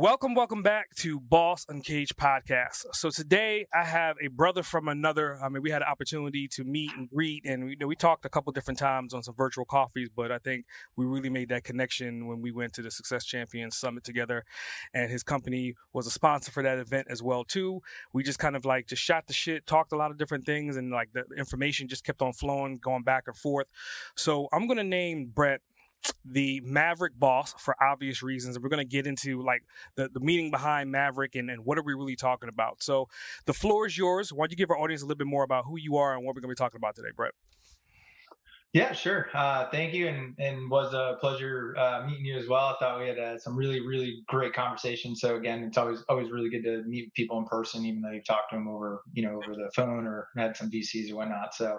Welcome, welcome back to Boss Uncaged Podcast. So today I have a brother from another. I mean, we had an opportunity to meet and greet, and we, you know, we talked a couple different times on some virtual coffees, but I think we really made that connection when we went to the Success Champions Summit together, and his company was a sponsor for that event as well too. We just kind of like just shot the shit, talked a lot of different things, and like the information just kept on flowing, going back and forth. So I'm gonna name Brett the Maverick boss for obvious reasons. We're going to get into like the, the meaning behind Maverick and, and what are we really talking about. So the floor is yours. Why don't you give our audience a little bit more about who you are and what we're going to be talking about today, Brett? Yeah, sure. Uh, thank you, and and was a pleasure uh, meeting you as well. I thought we had uh, some really really great conversations. So again, it's always always really good to meet people in person, even though you've talked to them over you know over the phone or had some VCs or whatnot. So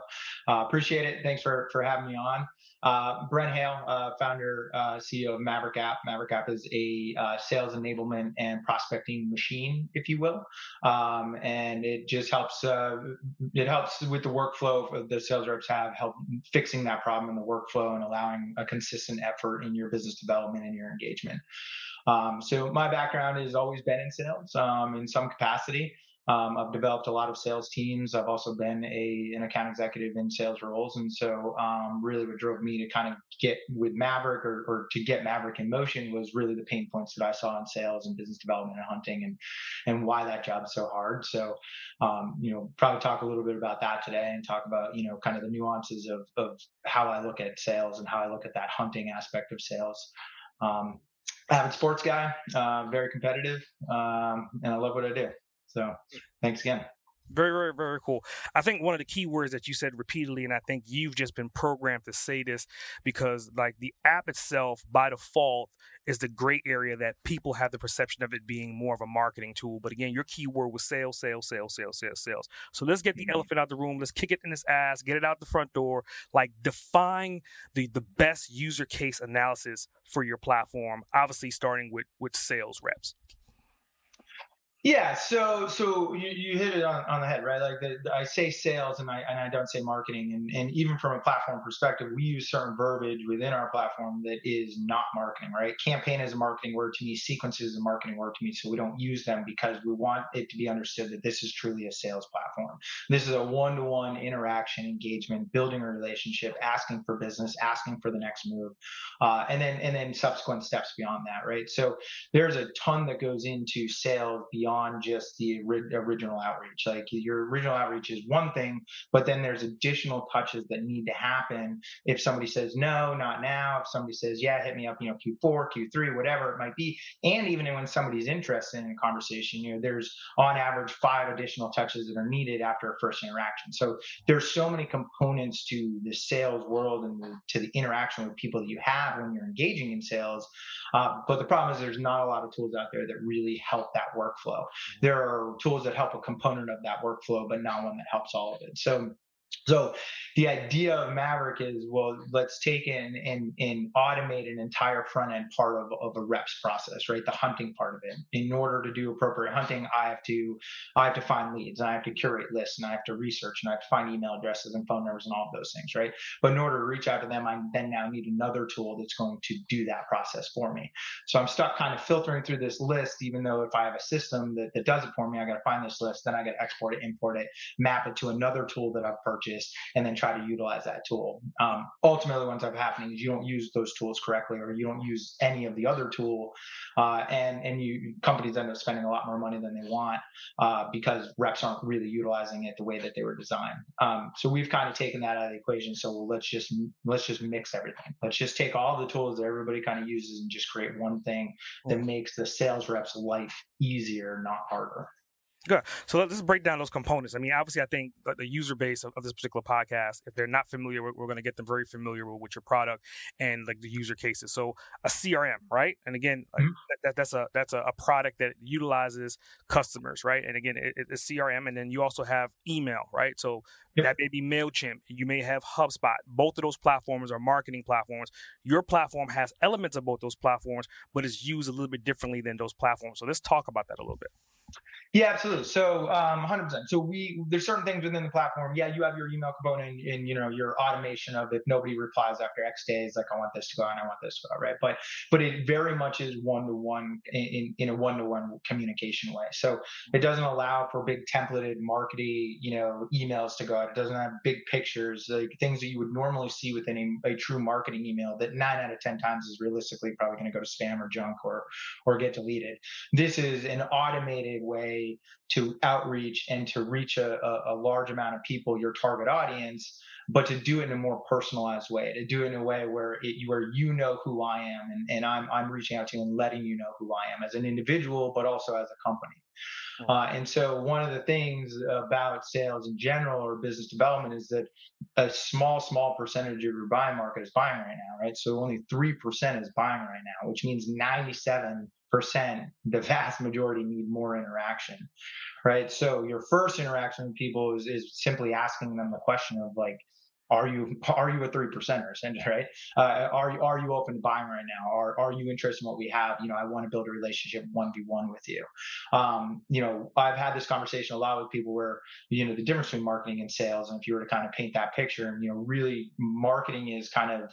uh, appreciate it. Thanks for for having me on. Uh, Brett Hale, uh, founder, uh, CEO of Maverick App. Maverick App is a uh, sales enablement and prospecting machine, if you will, um, and it just helps. Uh, it helps with the workflow the sales reps have, help fixing that problem in the workflow and allowing a consistent effort in your business development and your engagement. Um, so my background has always been in sales um, in some capacity. Um, I've developed a lot of sales teams. I've also been a an account executive in sales roles, and so um, really what drove me to kind of get with Maverick or, or to get Maverick in motion was really the pain points that I saw in sales and business development and hunting, and and why that job's so hard. So, um, you know, probably talk a little bit about that today, and talk about you know kind of the nuances of of how I look at sales and how I look at that hunting aspect of sales. Um, avid sports guy, uh, very competitive, um, and I love what I do. So thanks again. Very, very, very cool. I think one of the key words that you said repeatedly, and I think you've just been programmed to say this because, like, the app itself by default is the great area that people have the perception of it being more of a marketing tool. But again, your key word was sales, sales, sales, sales, sales, sales. So let's get the mm-hmm. elephant out the room. Let's kick it in its ass, get it out the front door. Like, define the the best user case analysis for your platform. Obviously, starting with with sales reps. Yeah, so so you, you hit it on, on the head, right? Like the, I say sales and I and I don't say marketing, and and even from a platform perspective, we use certain verbiage within our platform that is not marketing, right? Campaign is a marketing word to me, sequences is a marketing word to me, so we don't use them because we want it to be understood that this is truly a sales platform. This is a one-to-one interaction, engagement, building a relationship, asking for business, asking for the next move, uh, and then and then subsequent steps beyond that, right? So there's a ton that goes into sales beyond beyond just the original outreach. Like your original outreach is one thing, but then there's additional touches that need to happen. If somebody says no, not now. If somebody says yeah, hit me up, you know, Q4, Q3, whatever it might be, and even when somebody's interested in a conversation, you know, there's on average five additional touches that are needed after a first interaction. So there's so many components to the sales world and the, to the interaction with people that you have when you're engaging in sales. Uh, but the problem is there's not a lot of tools out there that really help that workflow. There are tools that help a component of that workflow, but not one that helps all of it. So so the idea of Maverick is, well, let's take in and, and automate an entire front end part of, of a reps process, right? The hunting part of it. In order to do appropriate hunting, I have to I have to find leads and I have to curate lists and I have to research and I have to find email addresses and phone numbers and all of those things, right? But in order to reach out to them, I then now need another tool that's going to do that process for me. So I'm stuck kind of filtering through this list, even though if I have a system that, that does it for me, I got to find this list, then I got to export it, import it, map it to another tool that I've purchased and then try to utilize that tool. Um, ultimately, what ends up happening is you don't use those tools correctly, or you don't use any of the other tool, uh, and and you companies end up spending a lot more money than they want uh, because reps aren't really utilizing it the way that they were designed. Um, so we've kind of taken that out of the equation. So let's just let's just mix everything. Let's just take all the tools that everybody kind of uses and just create one thing that makes the sales reps life easier, not harder. Good. So let's break down those components. I mean, obviously, I think the user base of, of this particular podcast, if they're not familiar, we're, we're going to get them very familiar with, with, your product and like the user cases. So a CRM, right? And again, mm-hmm. that, that's a that's a, a, product that utilizes customers, right? And again, it, it's CRM, and then you also have email, right? So yep. that may be Mailchimp. You may have HubSpot. Both of those platforms are marketing platforms. Your platform has elements of both those platforms, but is used a little bit differently than those platforms. So let's talk about that a little bit. Yeah, absolutely. So, um, 100%. So we there's certain things within the platform. Yeah, you have your email component and, you know your automation of if nobody replies after X days, like I want this to go and I want this to go, right? But but it very much is one to one in in a one to one communication way. So it doesn't allow for big templated marketing, you know, emails to go out. It doesn't have big pictures, like things that you would normally see within a, a true marketing email that nine out of ten times is realistically probably going to go to spam or junk or or get deleted. This is an automated way to outreach and to reach a, a, a large amount of people, your target audience, but to do it in a more personalized way, to do it in a way where it, where you know who I am and, and I'm, I'm reaching out to you and letting you know who I am as an individual, but also as a company. Uh, and so, one of the things about sales in general or business development is that a small, small percentage of your buying market is buying right now, right? So, only 3% is buying right now, which means 97 percent, the vast majority need more interaction, right? So your first interaction with people is, is simply asking them the question of like, are you are you a three percenter essentially right? Uh, are you are you open to buying right now? Are are you interested in what we have? You know i want to build a relationship 1v1 with you. Um, you know i've had this conversation a lot with people where you know the difference between marketing and sales and if you were to kind of paint that picture and you know really marketing is kind of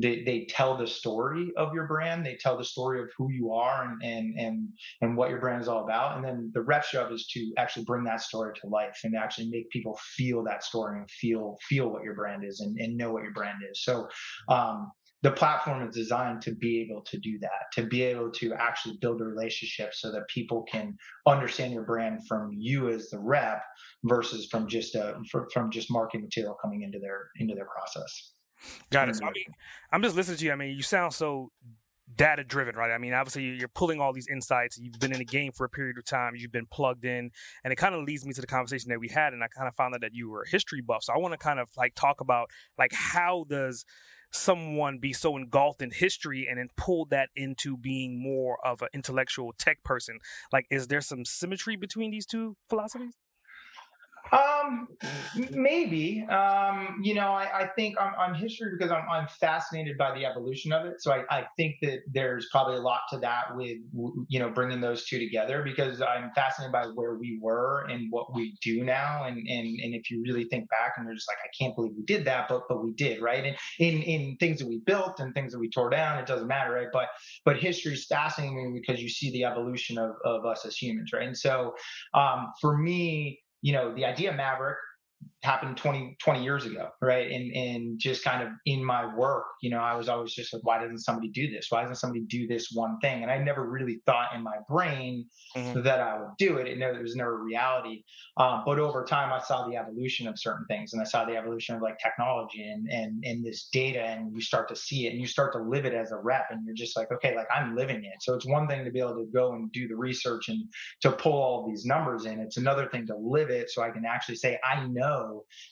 they, they tell the story of your brand they tell the story of who you are and and and and what your brand is all about and then the rep job is to actually bring that story to life and actually make people feel that story and feel feel what your brand is and, and know what your brand is so um, the platform is designed to be able to do that, to be able to actually build a relationship so that people can understand your brand from you as the rep versus from just a from just marketing material coming into their into their process. Got it. So, I mm. mean, I'm just listening to you. I mean, you sound so data driven, right? I mean, obviously you're pulling all these insights. You've been in the game for a period of time. You've been plugged in, and it kind of leads me to the conversation that we had. And I kind of found out that you were a history buff. So I want to kind of like talk about like how does someone be so engulfed in history and then pull that into being more of an intellectual tech person? Like, is there some symmetry between these two philosophies? Um, maybe. Um, you know, I, I think I'm, history because I'm, I'm fascinated by the evolution of it. So I, I think that there's probably a lot to that with, you know, bringing those two together because I'm fascinated by where we were and what we do now. And, and, and if you really think back and you're just like, I can't believe we did that, but, but we did, right. And in, in things that we built and things that we tore down, it doesn't matter. Right. But, but history is fascinating because you see the evolution of, of us as humans. Right. And so, um, for me, you know, the idea of Maverick happened 20, 20 years ago, right? And and just kind of in my work, you know, I was always just like, why doesn't somebody do this? Why doesn't somebody do this one thing? And I never really thought in my brain mm-hmm. that I would do it. It never, it was never a reality. Um, but over time, I saw the evolution of certain things, and I saw the evolution of like technology and and and this data, and you start to see it, and you start to live it as a rep, and you're just like, okay, like I'm living it. So it's one thing to be able to go and do the research and to pull all these numbers in. It's another thing to live it, so I can actually say I know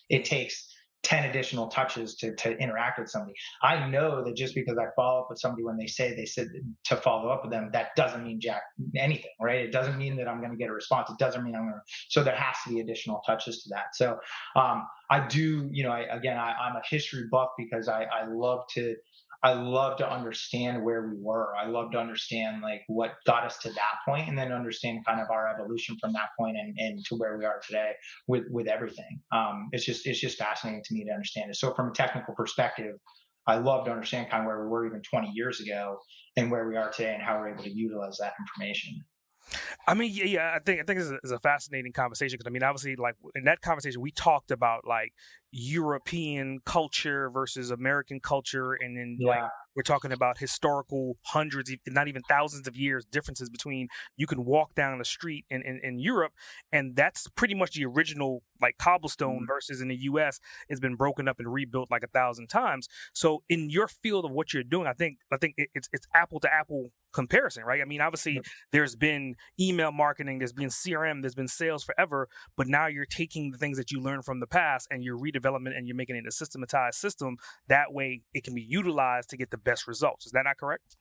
it takes 10 additional touches to, to interact with somebody. I know that just because I follow up with somebody when they say they said to follow up with them, that doesn't mean jack anything, right? It doesn't mean that I'm going to get a response. It doesn't mean I'm going to, so there has to be additional touches to that. So um, I do, you know, I, again, I, am a history buff because I, I love to, I love to understand where we were. I love to understand like what got us to that point and then understand kind of our evolution from that point and, and to where we are today with, with everything. Um, it's just, it's just fascinating to me to understand it. So from a technical perspective, I love to understand kind of where we were even 20 years ago and where we are today and how we're able to utilize that information. I mean, yeah, yeah, I think I think a, it's a fascinating conversation because I mean, obviously, like in that conversation, we talked about like European culture versus American culture, and then Yeah. like we're talking about historical hundreds, not even thousands of years differences between you can walk down the street in, in, in Europe, and that's pretty much the original like cobblestone Mhm. versus in the U.S. it's been broken up and rebuilt like a thousand times. So in your field of what you're doing, I think I think it, it's it's apple to apple comparison, right? I mean, obviously Yep. there's been email marketing, there's been CRM, there's been sales forever, but now you're taking the things that you learned from the past and you're redevelopment and you're making it a systematized system. That way, it can be utilized to get the best results. Is that not correct?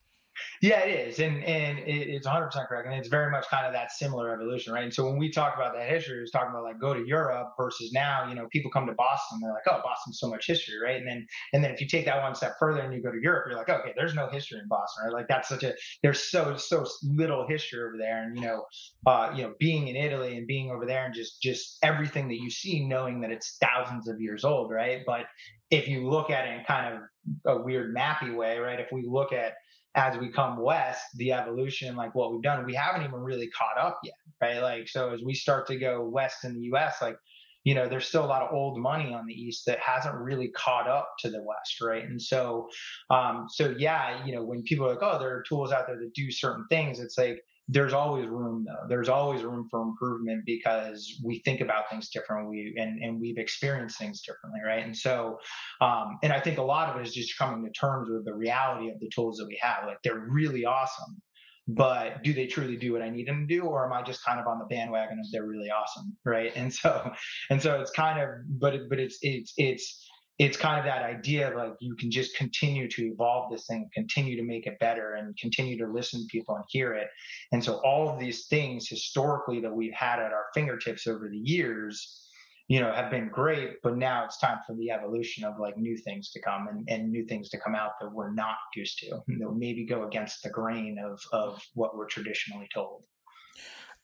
Yeah, it is, and and it, it's 100 percent correct, and it's very much kind of that similar evolution, right? And so when we talk about that history, it's talking about like go to Europe versus now, you know, people come to Boston, they're like, oh, Boston's so much history, right? And then and then if you take that one step further and you go to Europe, you're like, okay, there's no history in Boston, right? Like that's such a there's so so little history over there, and you know, uh, you know, being in Italy and being over there and just just everything that you see, knowing that it's thousands of years old, right? But if you look at it in kind of a weird mappy way, right? If we look at as we come west, the evolution, like what we've done, we haven't even really caught up yet, right? Like, so as we start to go west in the US, like, you know, there's still a lot of old money on the east that hasn't really caught up to the west, right? And so, um, so yeah, you know, when people are like, oh, there are tools out there that do certain things, it's like, there's always room though. There's always room for improvement because we think about things differently and, and we've experienced things differently, right? And so, um, and I think a lot of it is just coming to terms with the reality of the tools that we have. Like they're really awesome, but do they truly do what I need them to do, or am I just kind of on the bandwagon of they're really awesome, right? And so, and so it's kind of, but it, but it's it's it's it's kind of that idea of like you can just continue to evolve this thing, continue to make it better, and continue to listen to people and hear it. And so all of these things historically that we've had at our fingertips over the years, you know, have been great, but now it's time for the evolution of like new things to come and, and new things to come out that we're not used to. that maybe go against the grain of of what we're traditionally told.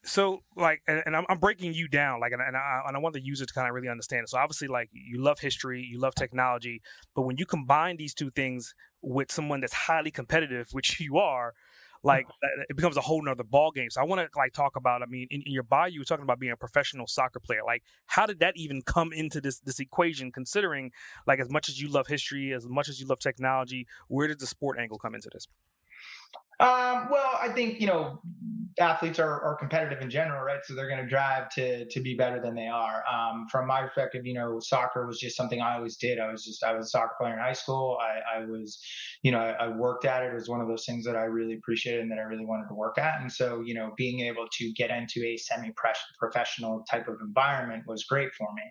So, like, and, and I'm, I'm breaking you down, like, and, and, I, and I want the user to kind of really understand. it So, obviously, like, you love history, you love technology, but when you combine these two things with someone that's highly competitive, which you are, like, uh-huh. it becomes a whole nother ball game. So, I want to like talk about. I mean, in, in your bio, you were talking about being a professional soccer player. Like, how did that even come into this this equation? Considering, like, as much as you love history, as much as you love technology, where did the sport angle come into this? Um, well, I think you know athletes are, are competitive in general, right? So they're going to drive to to be better than they are. Um, from my perspective, you know, soccer was just something I always did. I was just I was a soccer player in high school. I, I was, you know, I, I worked at it. It was one of those things that I really appreciated and that I really wanted to work at. And so, you know, being able to get into a semi-professional type of environment was great for me.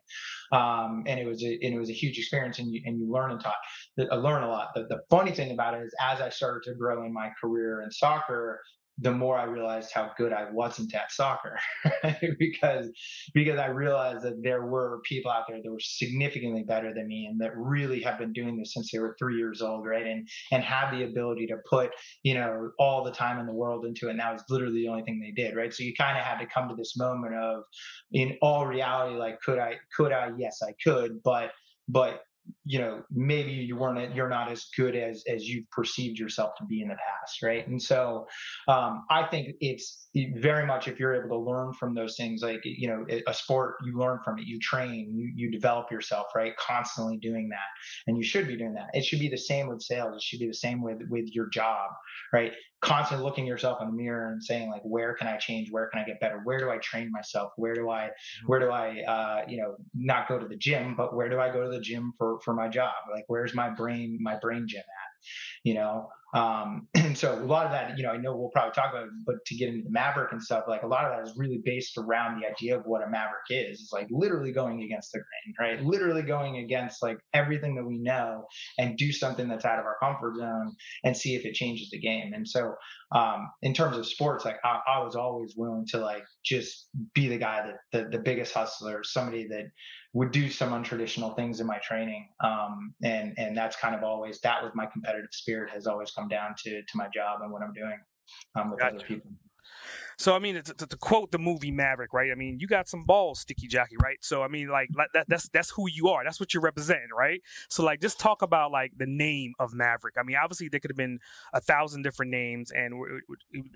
Um, and it was a, and it was a huge experience, and you and you learn and talk, learn a lot. The, the funny thing about it is, as I started to grow in my career in soccer, the more I realized how good I wasn't at soccer, because because I realized that there were people out there that were significantly better than me and that really have been doing this since they were three years old, right? And and have the ability to put you know all the time in the world into it. And that was literally the only thing they did, right? So you kind of had to come to this moment of, in all reality, like could I? Could I? Yes, I could, but but you know maybe you weren't you're not as good as as you've perceived yourself to be in the past right? And so um, i think it's very much if you're able to learn from those things like you know a sport you learn from it you train you, you develop yourself right? Constantly doing that. And you should be doing that. It should be the same with sales. It should be the same with with your job right? Constantly looking yourself in the mirror and saying like where can i change? Where can i get better? Where do i train myself? Where do i where do i uh, you know not go to the gym but where do i go to the gym for for my job. Like where's my brain my brain gym at? You know um, and so a lot of that you know i know we'll probably talk about it, but to get into the maverick and stuff like a lot of that is really based around the idea of what a maverick is. It's like literally going against the grain right? Literally going against like everything that we know and do something that's out of our comfort zone and see if it changes the game. And so um, in terms of sports like I, I was always willing to like just be the guy that the, the biggest hustler somebody that would do some untraditional things in my training. Um, and, and that's kind of always, that was my competitive spirit has always come down to, to my job and what I'm doing um, with gotcha. other people. So I mean, to, to, to, quote the movie Maverick, right? I mean, you got some balls, Sticky Jockey, right? So I mean, like that, that's that's who you are. That's what you're representing, right? So like, just talk about like the name of Maverick. I mean, obviously there could have been a thousand different names and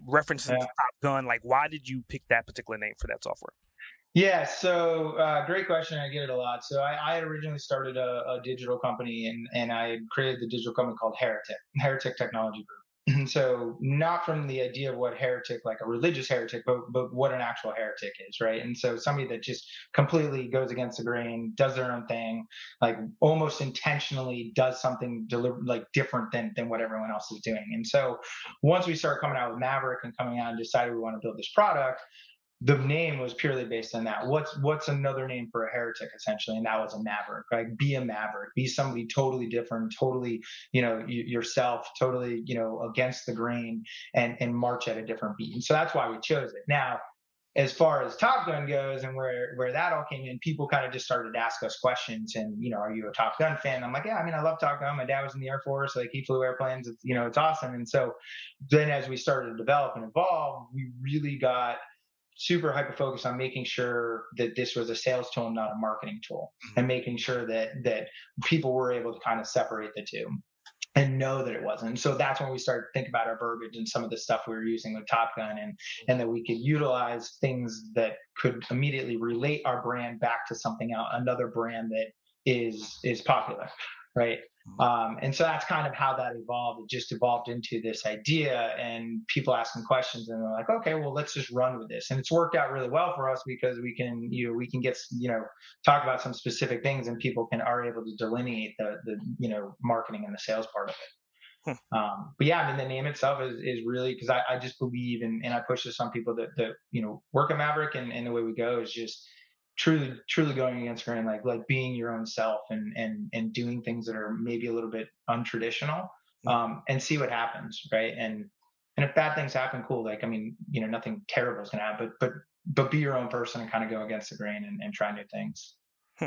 references yeah. to Top Gun. Like, why did you pick that particular name for that software? Yeah, so uh, great question. I get it a lot. So I, I originally started a, a, digital company and, and I created the digital company called Heretic, Heretic Technology Group. And so not from the idea of what heretic like a religious heretic but but what an actual heretic is right and so somebody that just completely goes against the grain does their own thing like almost intentionally does something like different than than what everyone else is doing and so once we started coming out with maverick and coming out and decided we want to build this product the name was purely based on that. What's what's another name for a heretic essentially, and that was a maverick. Like be a maverick, be somebody totally different, totally you know yourself, totally you know against the grain, and and march at a different beat. And so that's why we chose it. Now, as far as Top Gun goes, and where where that all came in, people kind of just started to ask us questions. And you know, are you a Top Gun fan? I'm like, yeah, I mean, I love Top Gun. My dad was in the Air Force, like he flew airplanes. It's you know, it's awesome. And so then as we started to develop and evolve, we really got super hyper focused on making sure that this was a sales tool, not a marketing tool, mm-hmm. and making sure that that people were able to kind of separate the two and know that it wasn't. So that's when we started to think about our verbiage and some of the stuff we were using with Top Gun and and that we could utilize things that could immediately relate our brand back to something else, another brand that is is popular right? Mm-hmm. Um, and so that's kind of how that evolved. It just evolved into this idea, and people asking questions, and they're like, "Okay, well, let's just run with this." And it's worked out really well for us because we can, you know, we can get, you know, talk about some specific things, and people can are able to delineate the, the, you know, marketing and the sales part of it. Hmm. Um, but yeah, I mean, the name itself is, is really because I, I just believe and, and I push this on people that, that, you know, work at Maverick and, and the way we go is just truly truly going against grain like like being your own self and and and doing things that are maybe a little bit untraditional mm-hmm. um and see what happens right and and if bad things happen cool like i mean you know nothing terrible is going to happen but but but be your own person and kind of go against the grain and, and try new things hmm.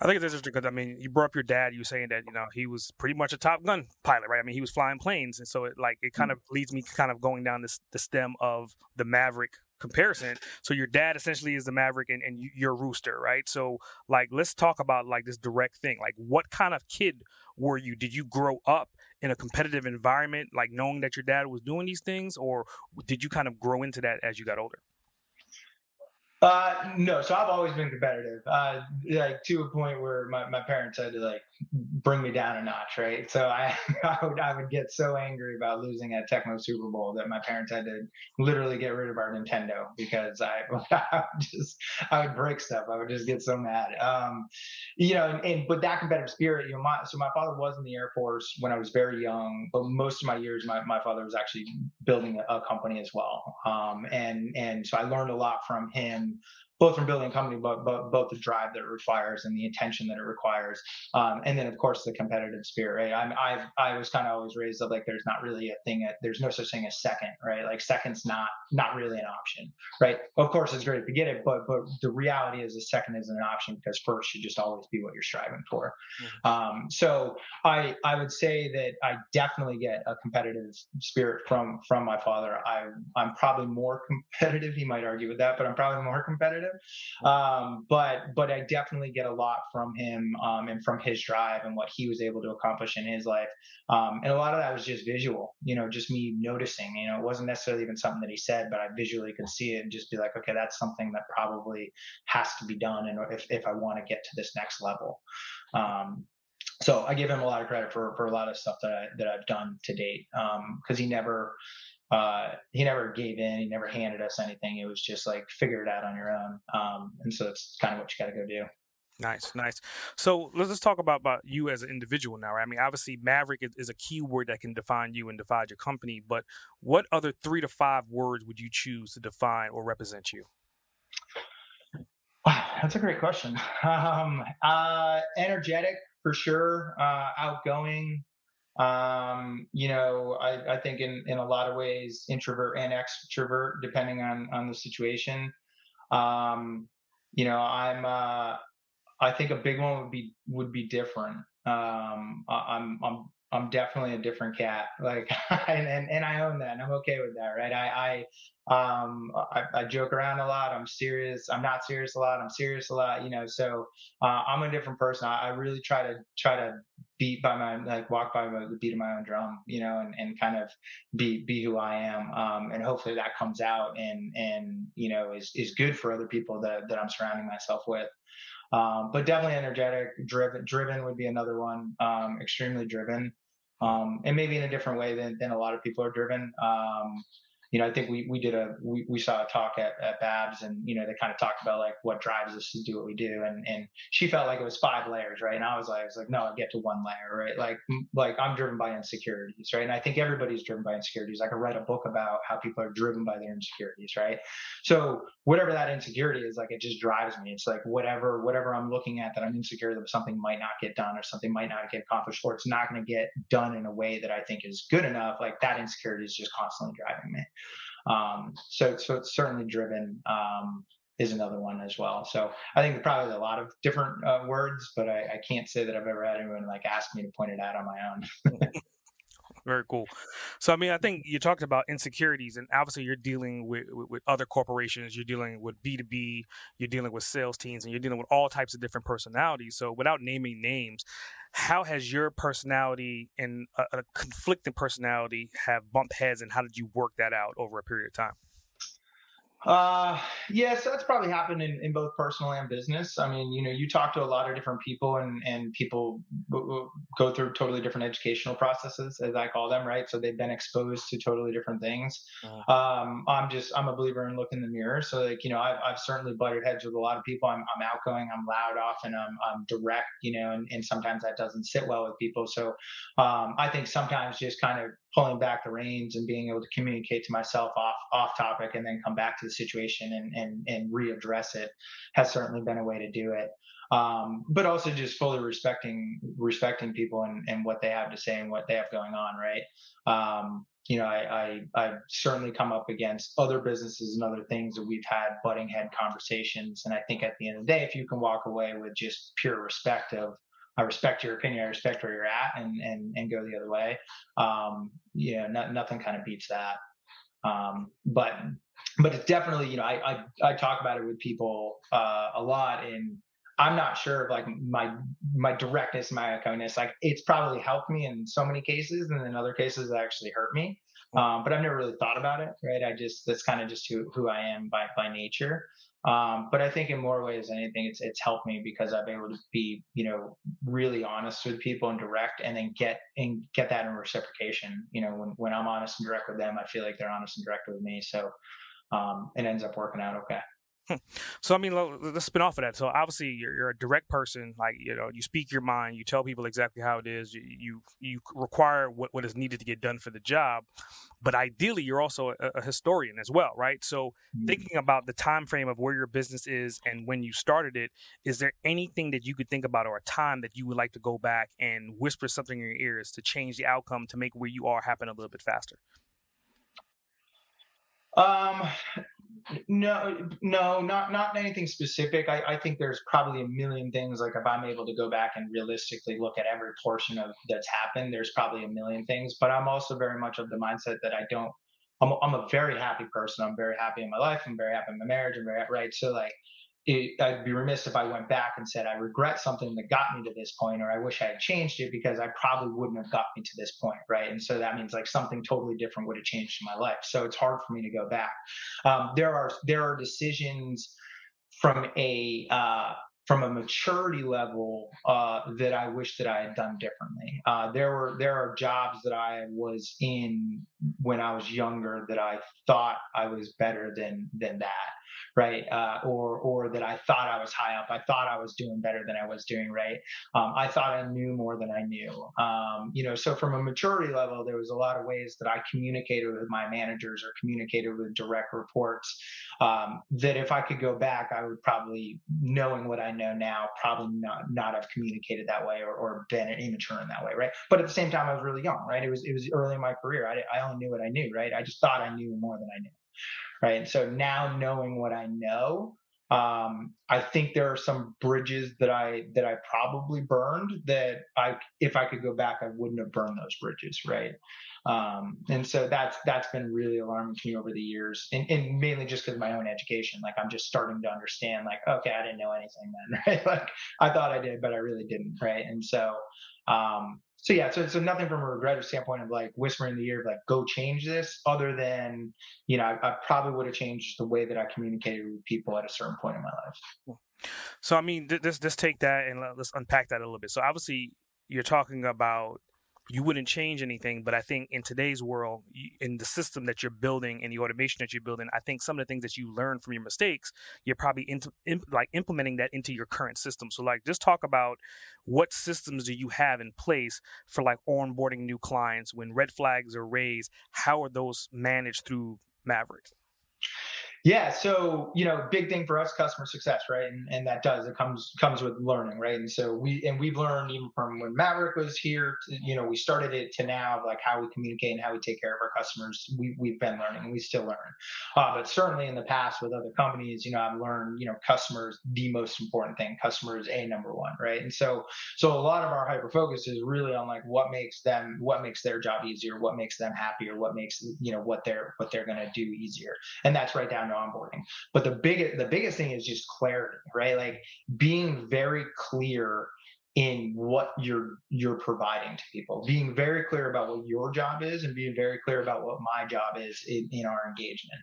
I think it's interesting because I mean, you brought up your dad. You were saying that you know he was pretty much a Top Gun pilot, right? I mean, he was flying planes, and so it like it kind mm-hmm. of leads me kind of going down this the stem of the Maverick comparison. So your dad essentially is the Maverick and, and you're Rooster, right? So like let's talk about like this direct thing. Like what kind of kid were you? Did you grow up in a competitive environment, like knowing that your dad was doing these things, or did you kind of grow into that as you got older? Uh, no, so I've always been competitive. Uh, like to a point where my, my parents had to like bring me down a notch, right? So I, I would I would get so angry about losing at Tecmo Super Bowl that my parents had to literally get rid of our Nintendo because I, I would just I would break stuff. I would just get so mad. Um, you know, and, and but that competitive spirit, you know, my so my father was in the Air Force when I was very young, but most of my years, my, my father was actually building a, a company as well. Um, and and so I learned a lot from him both from building a company, but, but both the drive that it requires and the intention that it requires. Um, and then of course the competitive spirit, right? I'm, I've, I was kind of always raised up like, there's not really a thing, that, there's no such thing as second, right? Like second's not, not really an option, right? Of course it's great to get it, but, but the reality is a second isn't an option because first should just always be what you're striving for. Mm-hmm. Um, so I, I would say that I definitely get a competitive spirit from, from my father. I, I'm probably more competitive. He might argue with that, but I'm probably more competitive um, but but I definitely get a lot from him um, and from his drive and what he was able to accomplish in his life. Um, and a lot of that was just visual, you know, just me noticing. You know, it wasn't necessarily even something that he said, but I visually could see it and just be like, okay, that's something that probably has to be done, and if if I want to get to this next level. Um, so I give him a lot of credit for for a lot of stuff that I that I've done to date because um, he never uh, he never gave in. He never handed us anything. It was just like figure it out on your own. Um, and so that's kind of what you got to go do. Nice, nice. So let's just talk about, about you as an individual now. Right? I mean, obviously, Maverick is, is a key word that can define you and define your company. But what other three to five words would you choose to define or represent you? Wow, that's a great question. Um, uh, energetic for sure, uh, outgoing, um, you know, I, I think in, in a lot of ways, introvert and extrovert, depending on, on the situation. Um, you know, I'm, uh, I think a big one would be, would be different. Um, I, I'm, I'm I'm definitely a different cat. Like, and, and, I own that and I'm okay with that. Right. I, I, um, I, I, joke around a lot. I'm serious. I'm not serious a lot. I'm serious a lot, you know, so, uh, I'm a different person. I, I, really try to, try to beat by my, like walk by the beat of my own drum, you know, and, and kind of be, be who I am. Um, and hopefully that comes out and, and, you know, is, is good for other people that, that I'm surrounding myself with. Um, but definitely energetic, driven. Driven would be another one. Um, extremely driven, um, and maybe in a different way than, than a lot of people are driven. You know, I think we, we did a, we, we saw a talk at, at Babs and, you know, they kind of talked about like what drives us to do what we do. And, and she felt like it was five layers. Right. And I was like, I was like, no, I get to one layer, right? Like, like I'm driven by insecurities. Right. And I think everybody's driven by insecurities. I could write a book about how people are driven by their insecurities. Right. So whatever that insecurity is, like, it just drives me. It's like whatever, whatever I'm looking at that I'm insecure that something might not get done or something might not get accomplished or it's not going to get done in a way that I think is good enough. Like that insecurity is just constantly driving me. Um, so, so it's certainly driven um, is another one as well. So I think probably a lot of different uh, words, but I, I, can't say that I've ever had anyone like ask me to point it out on my own. Very cool. So, I mean, I think you talked about insecurities, and obviously, you're dealing with, with, with other corporations, you're dealing with B2B, you're dealing with sales teams, and you're dealing with all types of different personalities. So, without naming names, how has your personality and a, a conflicting personality have bumped heads, and how did you work that out over a period of time? Uh, yes, that's probably happened in, in both personal and business. I mean, you know, you talk to a lot of different people and, and people go through totally different educational processes, as I call them, right? So they've been exposed to totally different things. Uh-huh. Um, I'm just, I'm a believer in looking in the mirror. So like, you know, I've, I've certainly butted heads with a lot of people. I'm, I'm outgoing, I'm loud often, I'm, I'm direct, you know, and, and sometimes that doesn't sit well with people. So, um, I think sometimes just kind of pulling back the reins and being able to communicate to myself off off topic and then come back to the situation and and, and readdress it has certainly been a way to do it um, but also just fully respecting respecting people and, and what they have to say and what they have going on right um, you know I, I i've certainly come up against other businesses and other things that we've had butting head conversations and i think at the end of the day if you can walk away with just pure respect of I respect your opinion. I respect where you're at, and and and go the other way. Um, you know, no, nothing kind of beats that. Um, but but it's definitely you know I I, I talk about it with people uh, a lot, and I'm not sure of like my my directness, my outgoingness, like it's probably helped me in so many cases, and in other cases it actually hurt me. Um, but I've never really thought about it, right? I just that's kind of just who who I am by by nature. Um, but I think in more ways than anything, it's it's helped me because I've been able to be, you know, really honest with people and direct, and then get and get that in reciprocation. You know, when when I'm honest and direct with them, I feel like they're honest and direct with me. So um, it ends up working out okay. So I mean, let's spin off of that. So obviously, you're, you're, a direct person. Like you know, you speak your mind. You tell people exactly how it is. You you, you require what, what is needed to get done for the job. But ideally, you're also a, a historian as well, right? So mm-hmm. thinking about the time frame of where your business is and when you started it, is there anything that you could think about or a time that you would like to go back and whisper something in your ears to change the outcome to make where you are happen a little bit faster? Um, no, no, not not anything specific. I, I think there's probably a million things. Like if I'm able to go back and realistically look at every portion of that's happened, there's probably a million things. But I'm also very much of the mindset that I don't. I'm, I'm a very happy person. I'm very happy in my life. I'm very happy in my marriage. I'm very right. So like it, I'd be remiss if I went back and said I regret something that got me to this point, or I wish I had changed it because I probably wouldn't have got me to this point, right? And so that means like something totally different would have changed in my life. So it's hard for me to go back. Um, there are there are decisions from a uh, from a maturity level uh, that I wish that I had done differently. Uh, there were there are jobs that I was in when I was younger that I thought I was better than than that right? Uh, or or that I thought I was high up. I thought I was doing better than I was doing, right? Um, I thought I knew more than I knew. Um, you know, so from a maturity level, there was a lot of ways that I communicated with my managers or communicated with direct reports. Um, that if I could go back, I would probably, knowing what I know now, probably not not have communicated that way or, or been immature in that way, right? But at the same time, I was really young, right? It was it was early in my career. I, I only knew what I knew, right? I just thought I knew more than I knew right? So now knowing what I know, Um, I think there are some bridges that I that I probably burned that I if I could go back I wouldn't have burned those bridges, right? Um, and so that's that's been really alarming to me over the years, and, and mainly just because of my own education. Like I'm just starting to understand, like okay, I didn't know anything then, right? Like I thought I did, but I really didn't, right? And so um, so yeah, so so nothing from a regret standpoint of like whispering in the ear of like go change this, other than you know I, I probably would have changed the way that I communicated with people at a certain point in my life. So I mean, let's just take that and let's unpack that a little bit. So obviously, you're talking about you wouldn't change anything. But I think in today's world, in the system that you're building and the automation that you're building, I think some of the things that you learn from your mistakes, you're probably into, like implementing that into your current system. So like, just talk about what systems do you have in place for like onboarding new clients when red flags are raised? How are those managed through Maverick? Yeah, so you know, big thing for us, customer success, right? And and that does it comes comes with learning, right? And so we and we've learned even from when Maverick was here, to, you know, we started it to now, like how we communicate and how we take care of our customers. We we've been learning, and we still learn. Uh, but certainly in the past with other companies, you know, I've learned, you know, customers the most important thing. Customers a number one, right? And so so a lot of our hyper focus is really on like what makes them, what makes their job easier, what makes them happier, what makes you know what they're what they're to do easier, and that's right down to onboarding. But the biggest the biggest thing is just clarity, right? Like being very clear in what you're you're providing to people. Being very clear about what your job is and being very clear about what my job is in, in our engagement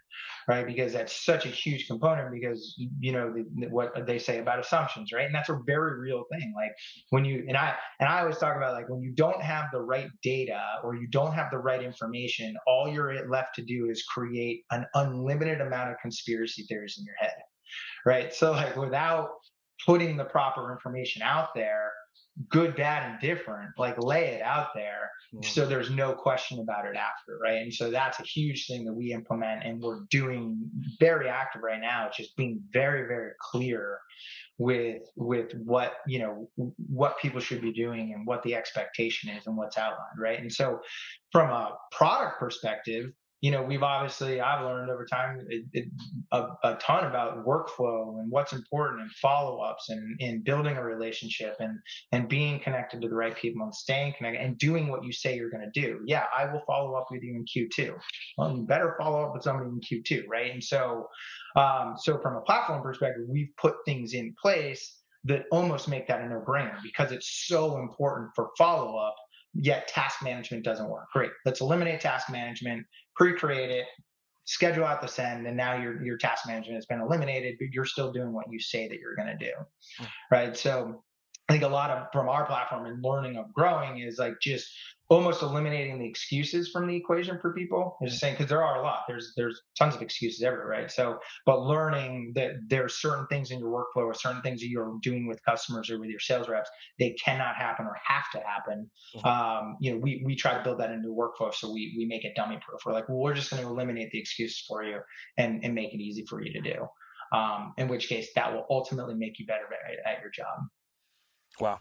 right? Because that's such a huge component because you know the, what they say about assumptions right? And that's a very real thing. Like when you and i and i always talk about like when you don't have the right data or you don't have the right information all you're left to do is create an unlimited amount of conspiracy theories in your head right? So like without putting the proper information out there good, bad, and different, like lay it out there mm-hmm. so there's no question about it after, right? And so that's a huge thing that we implement and we're doing very active right now. Just being very, very clear with with what you know what people should be doing and what the expectation is and what's outlined right and so from a product perspective you know, we've obviously I've learned over time it, it, a, a, ton about workflow and what's important and follow ups and in building a relationship and and being connected to the right people and staying connected and doing what you say you're going to do. Yeah, I will follow up with you in Q2. Well, you better follow up with somebody in Q2, right? And so, um, so from a platform perspective, we've put things in place that almost make that a no brainer because it's so important for follow up yet task management doesn't work. Great. Let's eliminate task management, pre-create it, schedule out the send, and now your your task management has been eliminated, but you're still doing what you say that you're going to do. Mm. Right. So I think a lot of from our platform and learning of growing is like just almost eliminating the excuses from the equation for people. Is just saying because there are a lot. There's there's tons of excuses everywhere, right? So, but learning that there are certain things in your workflow or certain things that you're doing with customers or with your sales reps, they cannot happen or have to happen. Mm-hmm. Um, you know, we we try to build that into the workflow, so we we make it dummy proof. We're like, well, we're just going to eliminate the excuses for you and and make it easy for you to do. Um, in which case, that will ultimately make you better at, at your job. Wow.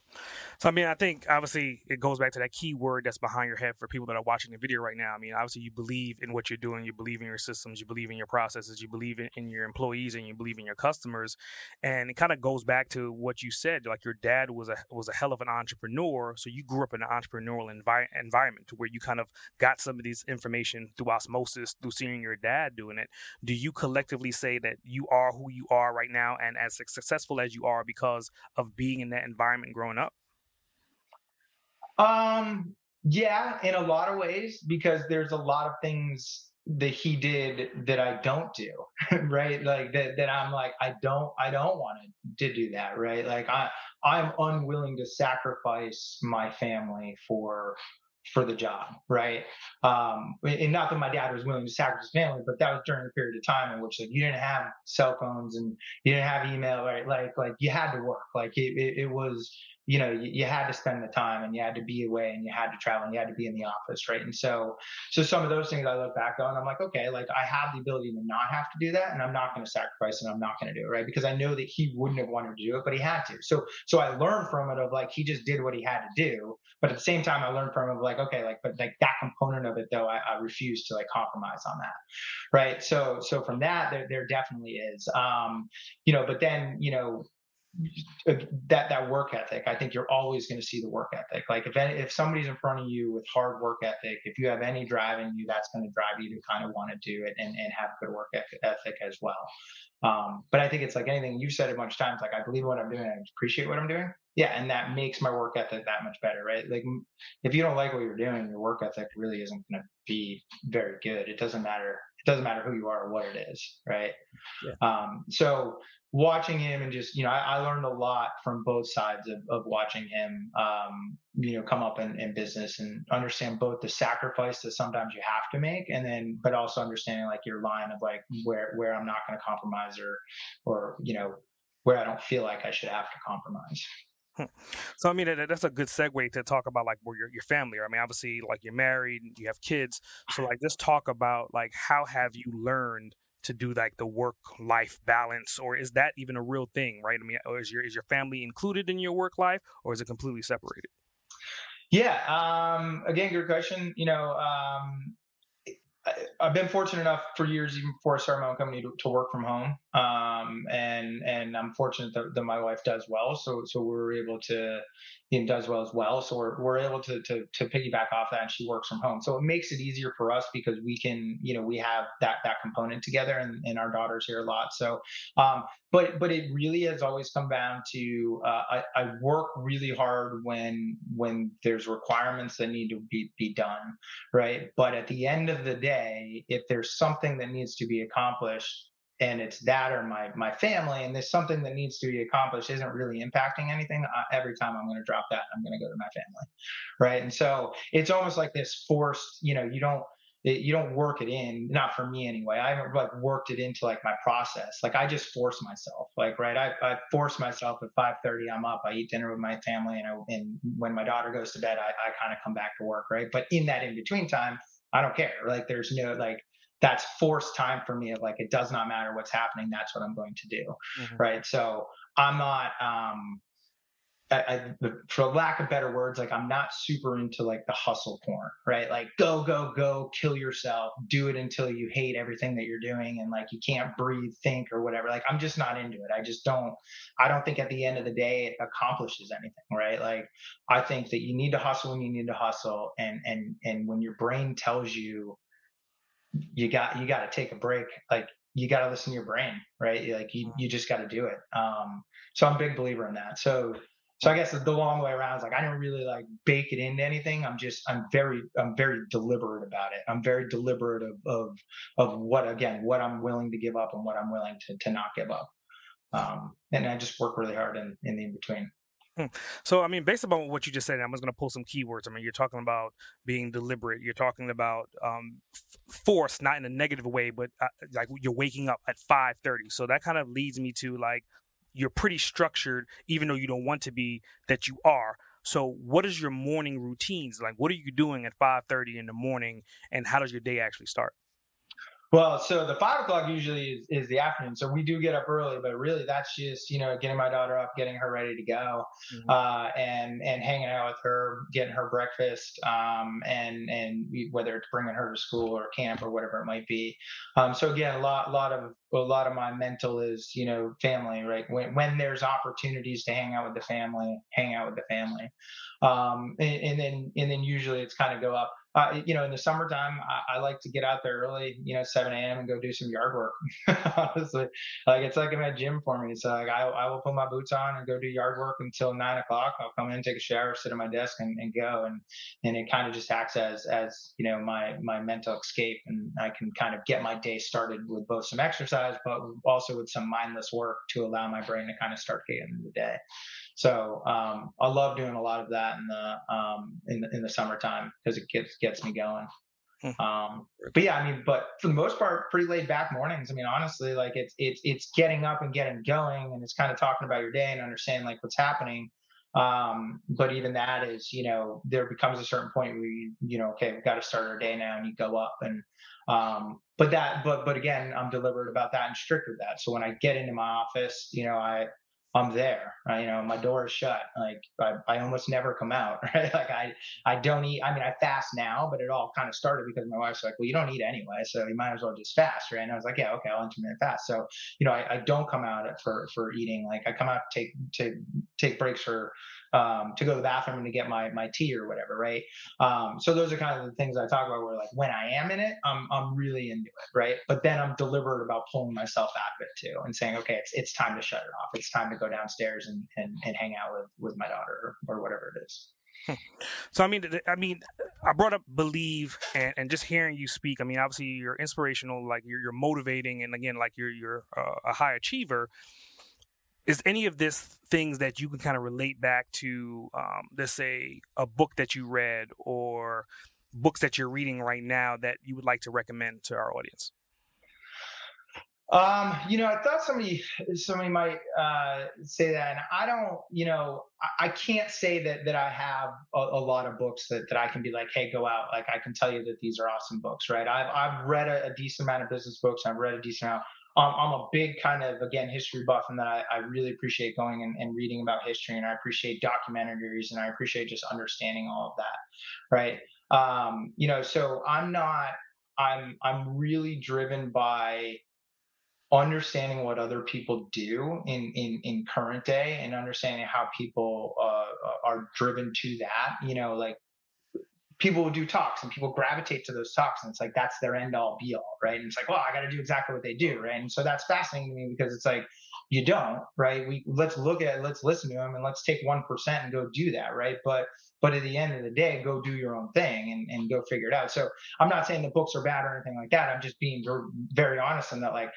So I mean, I think obviously it goes back to that key word that's behind your head for people that are watching the video right now. I mean, obviously you believe in what you're doing, you believe in your systems, you believe in your processes, you believe in, in your employees, and you believe in your customers. And it kind of goes back to what you said. Like your dad was a was a hell of an entrepreneur, so you grew up in an entrepreneurial envi- environment where you kind of got some of these information through osmosis through seeing your dad doing it. Do you collectively say that you are who you are right now and as successful as you are because of being in that environment? Growing up? Um, yeah, in a lot of ways, because there's a lot of things that he did that I don't do, right? Like that, that I'm like, I don't, I don't want to do that, right? Like I, I'm unwilling to sacrifice my family for, for the job, right? Um, and not that my dad was willing to sacrifice family, but that was during a period of time in which like you didn't have cell phones and you didn't have email, right? Like, like you had to work. Like it, it, it was, you know, you, you, had to spend the time and you had to be away and you had to travel and you had to be in the office, right? And so, so some of those things I look back on, I'm like, okay, like I have the ability to not have to do that, and I'm not going to sacrifice and I'm not going to do it, right? Because I know that he wouldn't have wanted to do it, but he had to. So, so I learned from it of like he just did what he had to do, but at the same time, I learned from him of like, okay, like, but like that component component of it though, I, I refuse to like compromise on that. Right. So so from that there there definitely is. Um, you know, but then, you know, that that work ethic i think you're always going to see the work ethic. Like if if somebody's in front of you with hard work ethic if you have any drive in you that's going to drive you to kind of want to do it and, and have good work ethic as well. Um, but i think it's like anything you've said a bunch of times like i believe what i'm doing i appreciate what i'm doing. Yeah and that makes my work ethic that much better right? Like if you don't like what you're doing your work ethic really isn't going to be very good. It doesn't matter it doesn't matter who you are or what it is right yeah. um, so watching him and just you know I, I, learned a lot from both sides of, of watching him um, you know come up in, in business and understand both the sacrifice that sometimes you have to make and then but also understanding like your line of like where where i'm not going to compromise or or you know where i don't feel like i should have to compromise so I mean that's a good segue to talk about like where your your family are. I mean obviously like you're married, you have kids. So like just talk about like how have you learned to do like the work life balance or is that even a real thing right i mean is your is your family included in your work life or is it completely separated yeah um again good question you know um I, have been fortunate enough for years, even before I started my own company, to, to work from home. Um, and and I'm fortunate that, that, my wife does well, so so we're able to and does well as well. So we're, we're able to, to, to piggyback off that and she works from home. So it makes it easier for us because we can, you know, we have that, that component together and, and our daughter's here a lot. So, um, but, but it really has always come down to, uh, I, I work really hard when, when there's requirements that need to be, be done. Right. But at the end of the day, if there's something that needs to be accomplished, and it's that or my my family and there's something that needs to be accomplished isn't really impacting anything uh, every time i'm going to drop that i'm going to go to my family right? And so it's almost like this forced you know you don't you don't work it in not for me anyway. I haven't like worked it into like my process. Like i just force myself like right? I, I force myself at 5.30 i'm up i eat dinner with my family and, I, and when my daughter goes to bed i, I kind of come back to work right? But in that in between time i don't care like there's no like that's forced time for me of like it does not matter what's happening that's what i'm going to do mm-hmm. right so i'm not um I, I, for lack of better words, like I'm not super into like the hustle porn, right? Like go, go, go, kill yourself, do it until you hate everything that you're doing and like you can't breathe, think, or whatever. Like I'm just not into it. I just don't. I don't think at the end of the day it accomplishes anything, right? Like I think that you need to hustle when you need to hustle, and and and when your brain tells you you got you got to take a break like you got to listen to your brain right like you, you just got to do it um so i'm a big believer in that so so i guess the long way around is like i don't really like bake it into anything i'm just i'm very i'm very deliberate about it i'm very deliberate of of of what again what i'm willing to give up and what i'm willing to to not give up um and i just work really hard in in the in between Hmm. So, I mean, based upon what you just said, I'm just going to pull some keywords. I mean, you're talking about being deliberate. You're talking about um, force, not in a negative way, but uh, like you're waking up at 5:30. So that kind of leads me to like you're pretty structured, even though you don't want to be. That you are. So, what is your morning routines like? What are you doing at 5:30 in the morning, and how does your day actually start? Well, so the five o'clock usually is, is the afternoon. So we do get up early, but really that's just, you know, getting my daughter up, getting her ready to go, mm-hmm. uh, and, and hanging out with her, getting her breakfast, um, and, and whether it's bringing her to school or camp or whatever it might be. Um, so again, a lot, lot of, a lot of my mental is, you know, family, right? When, when there's opportunities to hang out with the family, hang out with the family. Um, and, and then, and then usually it's kind of go up uh, you know, in the summertime, I, I, like to get out there early, you know, 7 a.m. and go do some yard work. Honestly, like it's like I'm gym for me. So like I, I will put my boots on and go do yard work until nine o'clock. I'll come in, take a shower, sit at my desk, and, and go. And and it kind of just acts as as you know my my mental escape, and I can kind of get my day started with both some exercise, but also with some mindless work to allow my brain to kind of start getting into the day. So um, I love doing a lot of that in the um, in the, in the summertime because it gets gets me going. Hmm. Um, but yeah, I mean, but for the most part, pretty laid back mornings. I mean, honestly, like it's it's it's getting up and getting going, and it's kind of talking about your day and understanding like what's happening. Um, but even that is, you know, there becomes a certain point where you, you know, okay, we've got to start our day now, and you go up and um, but that, but but again, I'm deliberate about that and strict with that. So when I get into my office, you know, I I'm there. You know, my door is shut. Like I, I almost never come out. Right? Like I, I don't eat. I mean, I fast now, but it all kind of started because my wife's like, well, you don't eat anyway, so you might as well just fast, right? And I was like, yeah, okay, I'll intermittent fast. So, you know, I, I don't come out for for eating. Like I come out take to take breaks for um, to go to the bathroom and to get my my tea or whatever, right? Um, so those are kind of the things I talk about where like when I am in it, I'm I'm really into it, right? But then I'm deliberate about pulling myself out of it too and saying, okay, it's it's time to shut it off. It's time to go downstairs and and, and hang out with with my daughter or, or whatever it is. Hmm. So I mean, I mean, I brought up believe, and, and just hearing you speak. I mean, obviously you're inspirational, like you're, you're motivating, and again, like you're you're uh, a high achiever is any of this things that you can kind of relate back to um, let's say a book that you read or books that you're reading right now that you would like to recommend to our audience um, you know, I thought somebody somebody might uh, say that, and I don't. You know, I, I can't say that that I have a, a, lot of books that, that I can be like, hey, go out. Like I can tell you that these are awesome books, right? I've I've read a, a decent amount of business books. I've read a decent amount um, I'm a big kind of again history buff, and that I, really appreciate going and, and, reading about history, and I appreciate documentaries, and I appreciate just understanding all of that, right? Um, you know, so I'm not. I'm I'm really driven by understanding what other people do in in in current day and understanding how people uh, are driven to that you know like people will do talks and people gravitate to those talks and it's like that's their end all be all right? And it's like well i got to do exactly what they do right? And so that's fascinating to me because it's like you don't right? We let's look at let's listen to them and let's take 1% and go do that right? But but at the end of the day go do your own thing and, and go figure it out. So i'm not saying the books are bad or anything like that. I'm just being very honest in that like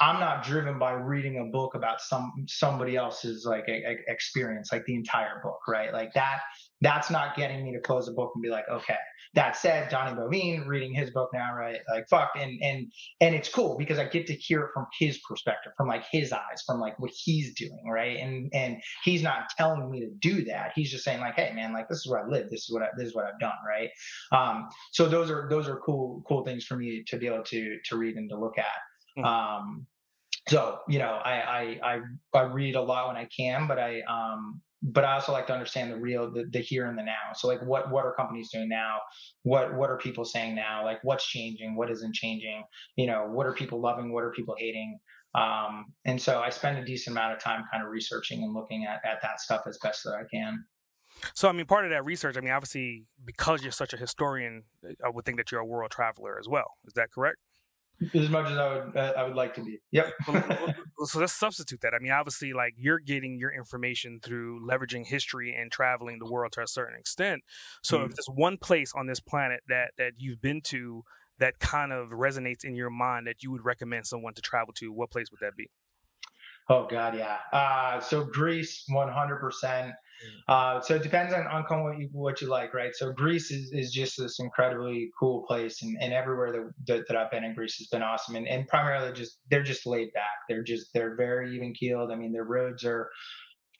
I'm not driven by reading a book about some somebody else's like a, a experience, like the entire book, right? Like that that's not getting me to close a book and be like, okay. That said, Donnie Boivin reading his book now, right? Like fuck, and and and it's cool because I get to hear it from his perspective, from like his eyes, from like what he's doing, right? And and he's not telling me to do that. He's just saying like, hey man, like this is where I live, this is what I, this is what I've done, right? Um, so those are those are cool cool things for me to be able to to read and to look at. Mm-hmm. Um, so you know, I, I I I read a lot when I can, but I um but I also like to understand the real, the, the here and the now. So like, what what are companies doing now? What what are people saying now? Like, what's changing? What isn't changing? You know, what are people loving? What are people hating? Um, and so I spend a decent amount of time kind of researching and looking at at that stuff as best that I can. So, I mean, part of that research, I mean, obviously, because you're such a historian, I would think that you're a world traveler as well. Is that correct? As much as I would uh, I would like to be. Yep. so let's substitute that. I mean, obviously, like you're getting your information through leveraging history and traveling the world to a certain extent. So mm. if there's one place on this planet that that you've been to that kind of resonates in your mind that you would recommend someone to travel to, what place would that be? Oh God, yeah. Uh, so Greece, 100%. Uh, so it depends on, on what you, what you like, right? So Greece is, is just this incredibly cool place, and, and everywhere that, that, that I've been in Greece has been awesome. And, and primarily just they're just laid back. They're just they're very even keeled. I mean, their roads are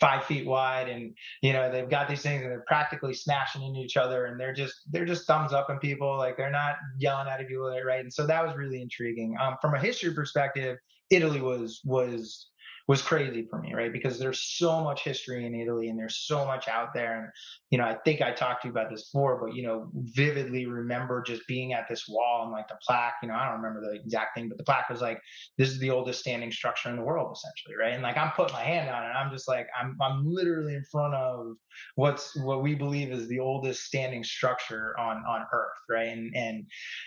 five feet wide, and you know they've got these things and they're practically smashing into each other, and they're just they're just thumbs up and people like they're not yelling at people, right? And so that was really intriguing. Um, from a history perspective, Italy was was was crazy for me, right? Because there's so much history in Italy and there's so much out there. And, you know, I think I talked to you about this before, but, you know, vividly remember just being at this wall and like the plaque, you know, I don't remember the exact thing, but the plaque was like, this is the oldest standing structure in the world, essentially, right? And like I'm putting my hand on it, I'm just like, I'm, I'm literally in front of what's what we believe is the oldest standing structure on, on earth, right? And, and,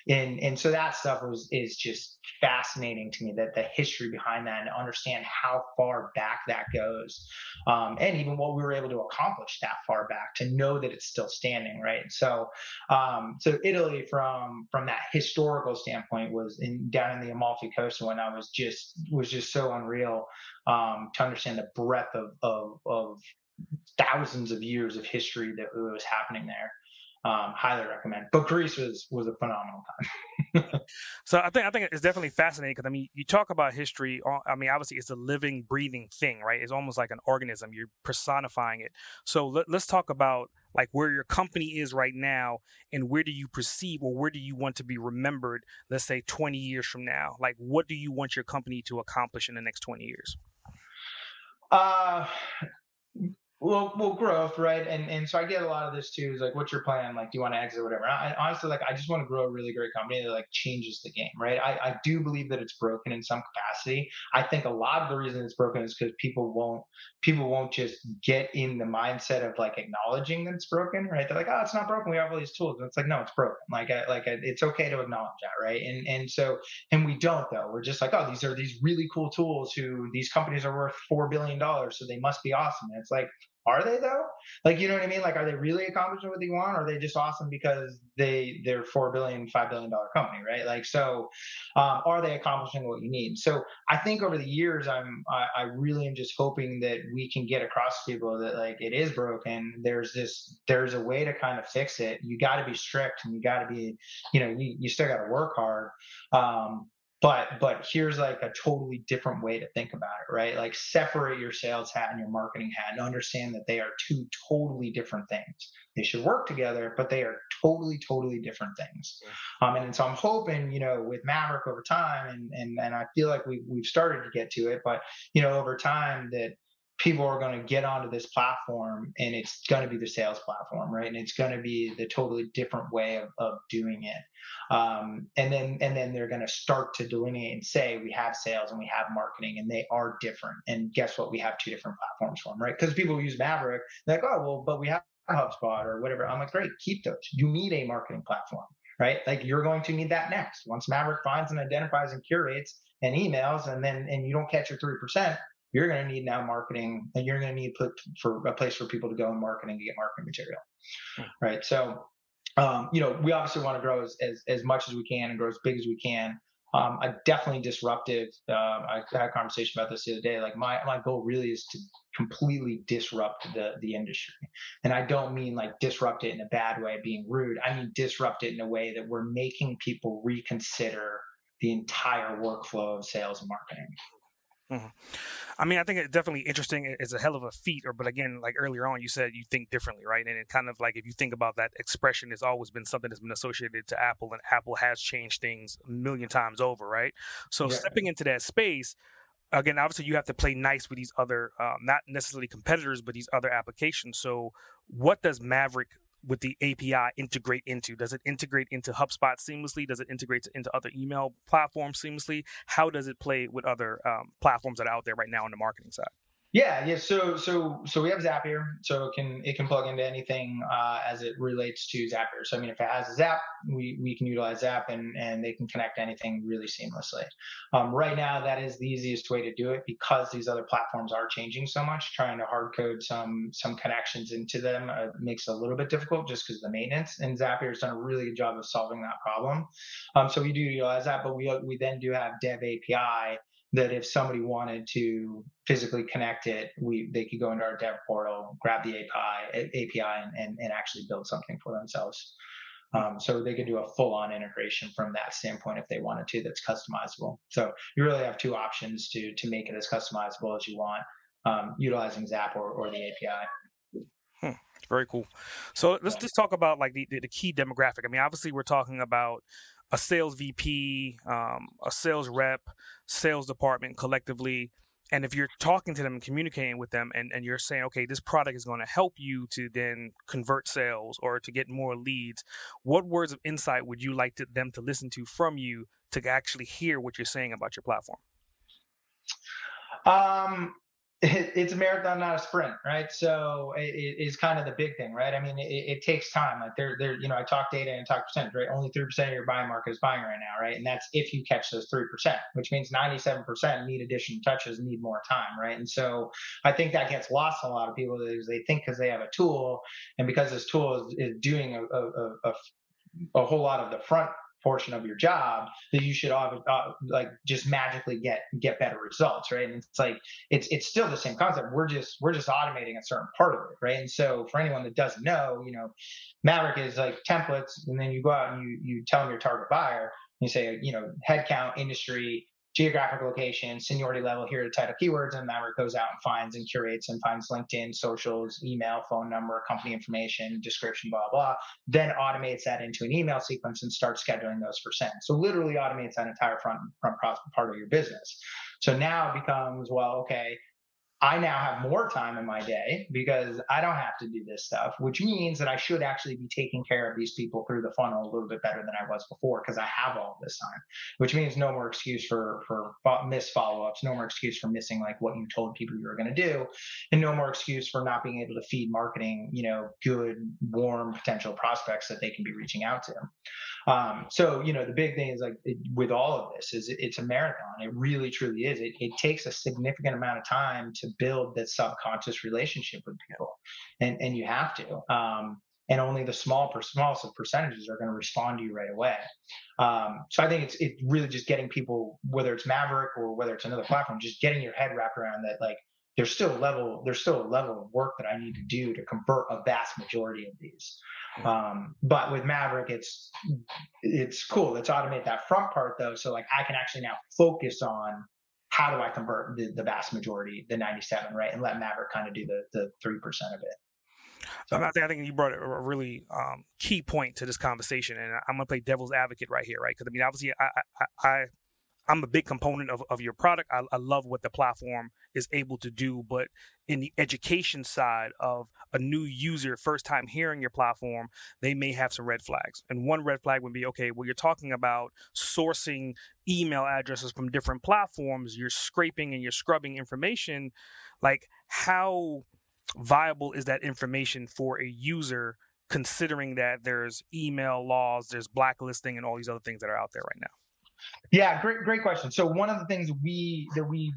and, and so that stuff was, is just fascinating to me that the history behind that and understand how far back that goes, um, and even what we were able to accomplish that far back to know that it's still standing, right? So, um, so Italy from from that historical standpoint was in down in the Amalfi Coast when I was just was just so unreal um, to understand the breadth of, of of thousands of years of history that was happening there um, highly recommend. But Greece was was a phenomenal time. so I think I think it's definitely fascinating because I mean you talk about history. I mean obviously it's a living, breathing thing, right? It's almost like an organism. You're personifying it. So let, let's talk about like where your company is right now and where do you perceive or where do you want to be remembered let's say 20 years from now like what do you want your company to accomplish in the next 20 years Uh, well, well, growth, right? And and so I get a lot of this too. Is like, what's your plan? Like, do you want to exit or whatever? I, honestly, like, I just want to grow a really great company that like changes the game, right? I, I do believe that it's broken in some capacity. I think a lot of the reason it's broken is because people won't people won't just get in the mindset of like acknowledging that it's broken, right? They're like, oh, it's not broken. We have all these tools. And it's like, no, it's broken. Like, I, like I, it's okay to acknowledge that, right? And and so and we don't though. We're just like, oh, these are these really cool tools. Who these companies are worth four billion dollars, so they must be awesome. And it's like are they though? Like, you know what I mean? Like, are they really accomplishing what they want? Or are they just awesome because they they're four billion, five billion dollar company, right? Like, so um, are they accomplishing what you need? So I think over the years, I'm I, I really am just hoping that we can get across to people that like it is broken. There's this there's a way to kind of fix it. You got to be strict and you got to be, you know, you, you still got to work hard. Um, but but here's like a totally different way to think about it right? Like separate your sales hat and your marketing hat and understand that they are two totally different things. They should work together but they are totally totally different things. Um, and, and so i'm hoping you know with maverick over time and and, and i feel like we, we've started to get to it but you know over time that people are going to get onto this platform and it's going to be the sales platform right? And it's going to be the totally different way of, of doing it. Um, and then and then they're going to start to delineate and say we have sales and we have marketing and they are different. And guess what? We have two different platforms for them right? Because people use maverick they're like oh well but we have hubspot or whatever. I'm like great keep those. You need a marketing platform right? Like you're going to need that next. Once maverick finds and identifies and curates and emails and then and you don't catch your 3% you're going to need now marketing and you're going to need put for a place for people to go and marketing to get marketing material right so um, you know we obviously want to grow as, as, as much as we can and grow as big as we can um, I definitely disruptive. Uh, I had a conversation about this the other day. Like my my goal really is to completely disrupt the the industry, and I don't mean like disrupt it in a bad way, being rude. I mean disrupt it in a way that we're making people reconsider the entire workflow of sales and marketing. Mm-hmm. I mean, I think it's definitely interesting. It's a hell of a feat. Or, but again, like earlier on, you said you think differently, right? And it kind of like if you think about that expression, it's always been something that's been associated to Apple, and Apple has changed things a million times over, right? So yeah. stepping into that space, again, obviously you have to play nice with these other, um, not necessarily competitors, but these other applications. So, what does Maverick with the API integrate into? Does it integrate into HubSpot seamlessly? Does it integrate into other email platforms seamlessly? How does it play with other um, platforms that are out there right now on the marketing side? Yeah, yeah. So so so we have Zapier, so it can it can plug into anything uh, as it relates to Zapier. So I mean, if it has a Zap, we we can utilize Zap, and and they can connect anything really seamlessly. Um, right now, that is the easiest way to do it because these other platforms are changing so much. Trying to hard code some some connections into them uh, makes it a little bit difficult just because the maintenance. And Zapier has done a really good job of solving that problem. Um, so we do utilize that, but we we then do have Dev API that if somebody wanted to physically connect it, we they could go into our dev portal, grab the API API and, and, and actually build something for themselves. Um, so they could do a full-on integration from that standpoint if they wanted to. That's customizable. So you really have two options to to make it as customizable as you want, um, utilizing Zap or, or the API. Hmm, very cool. So let's just talk about like the, the key demographic. I mean, obviously we're talking about a sales VP, um, a sales rep, sales department collectively. And if you're talking to them and communicating with them and, and you're saying, okay, this product is going to help you to then convert sales or to get more leads, what words of insight would you like to, them to listen to from you to actually hear what you're saying about your platform? Um, it, it's a marathon, not a sprint, right? So it's kind of the big thing, right? I mean, it, it takes time. Like there, there, you know, I talk data and talk percentage, right? Only three percent of your buying market is buying right now, right? And that's if you catch those three percent, which means ninety-seven percent need additional touches, need more time, right? And so I think that gets lost a lot of people is they think because they have a tool and because this tool is, is doing a, a, a a whole lot of the front portion of your job that you should uh, like just magically get get better results right? And it's like it's it's still the same concept. We're just we're just automating a certain part of it right? And so for anyone that doesn't know you know maverick is like templates and then you go out and you you tell them your target buyer you say you know headcount industry geographic location, seniority level, here the title keywords, and Maverick goes out and finds and curates and finds LinkedIn, socials, email, phone number, company information, description, blah, blah, then automates that into an email sequence and starts scheduling those for send. So literally automates that entire front, front part of your business. So now it becomes, well, okay, I now have more time in my day because I don't have to do this stuff, which means that I should actually be taking care of these people through the funnel a little bit better than I was before because I have all this time, which means no more excuse for for missed follow ups, no more excuse for missing like what you told people you were going to do, and no more excuse for not being able to feed marketing, you know, good, warm potential prospects that they can be reaching out to. Um, so you know, the big thing is like it, with all of this is it, it's a marathon. It really truly is. It, it takes a significant amount of time to build that subconscious relationship with people, and and you have to. Um, and only the small per smallest of percentages are going to respond to you right away. Um, so I think it's it's really just getting people, whether it's Maverick or whether it's another platform, just getting your head wrapped around that. Like there's still a level there's still a level of work that I need to do to convert a vast majority of these. Um, but with Maverick, it's it's cool. Let's automate that front part though, so like I can actually now focus on how do I convert the, the vast majority, the 97, right? And let Maverick kind of do the, the 3% of it. So I think, I think you brought a really um, key point to this conversation, and I'm going to play devil's advocate right here, right? Because I mean, obviously, I, I, I I'm a big component of, of your product. I, I, love what the platform is able to do, but in the education side of a new user, first time hearing your platform, they may have some red flags. And one red flag would be okay, well, you're talking about sourcing email addresses from different platforms, you're scraping and you're scrubbing information. Like, how viable is that information for a user? Considering that there's email laws, there's blacklisting, and all these other things that are out there right now. Yeah, great, great question. So one of the things we that we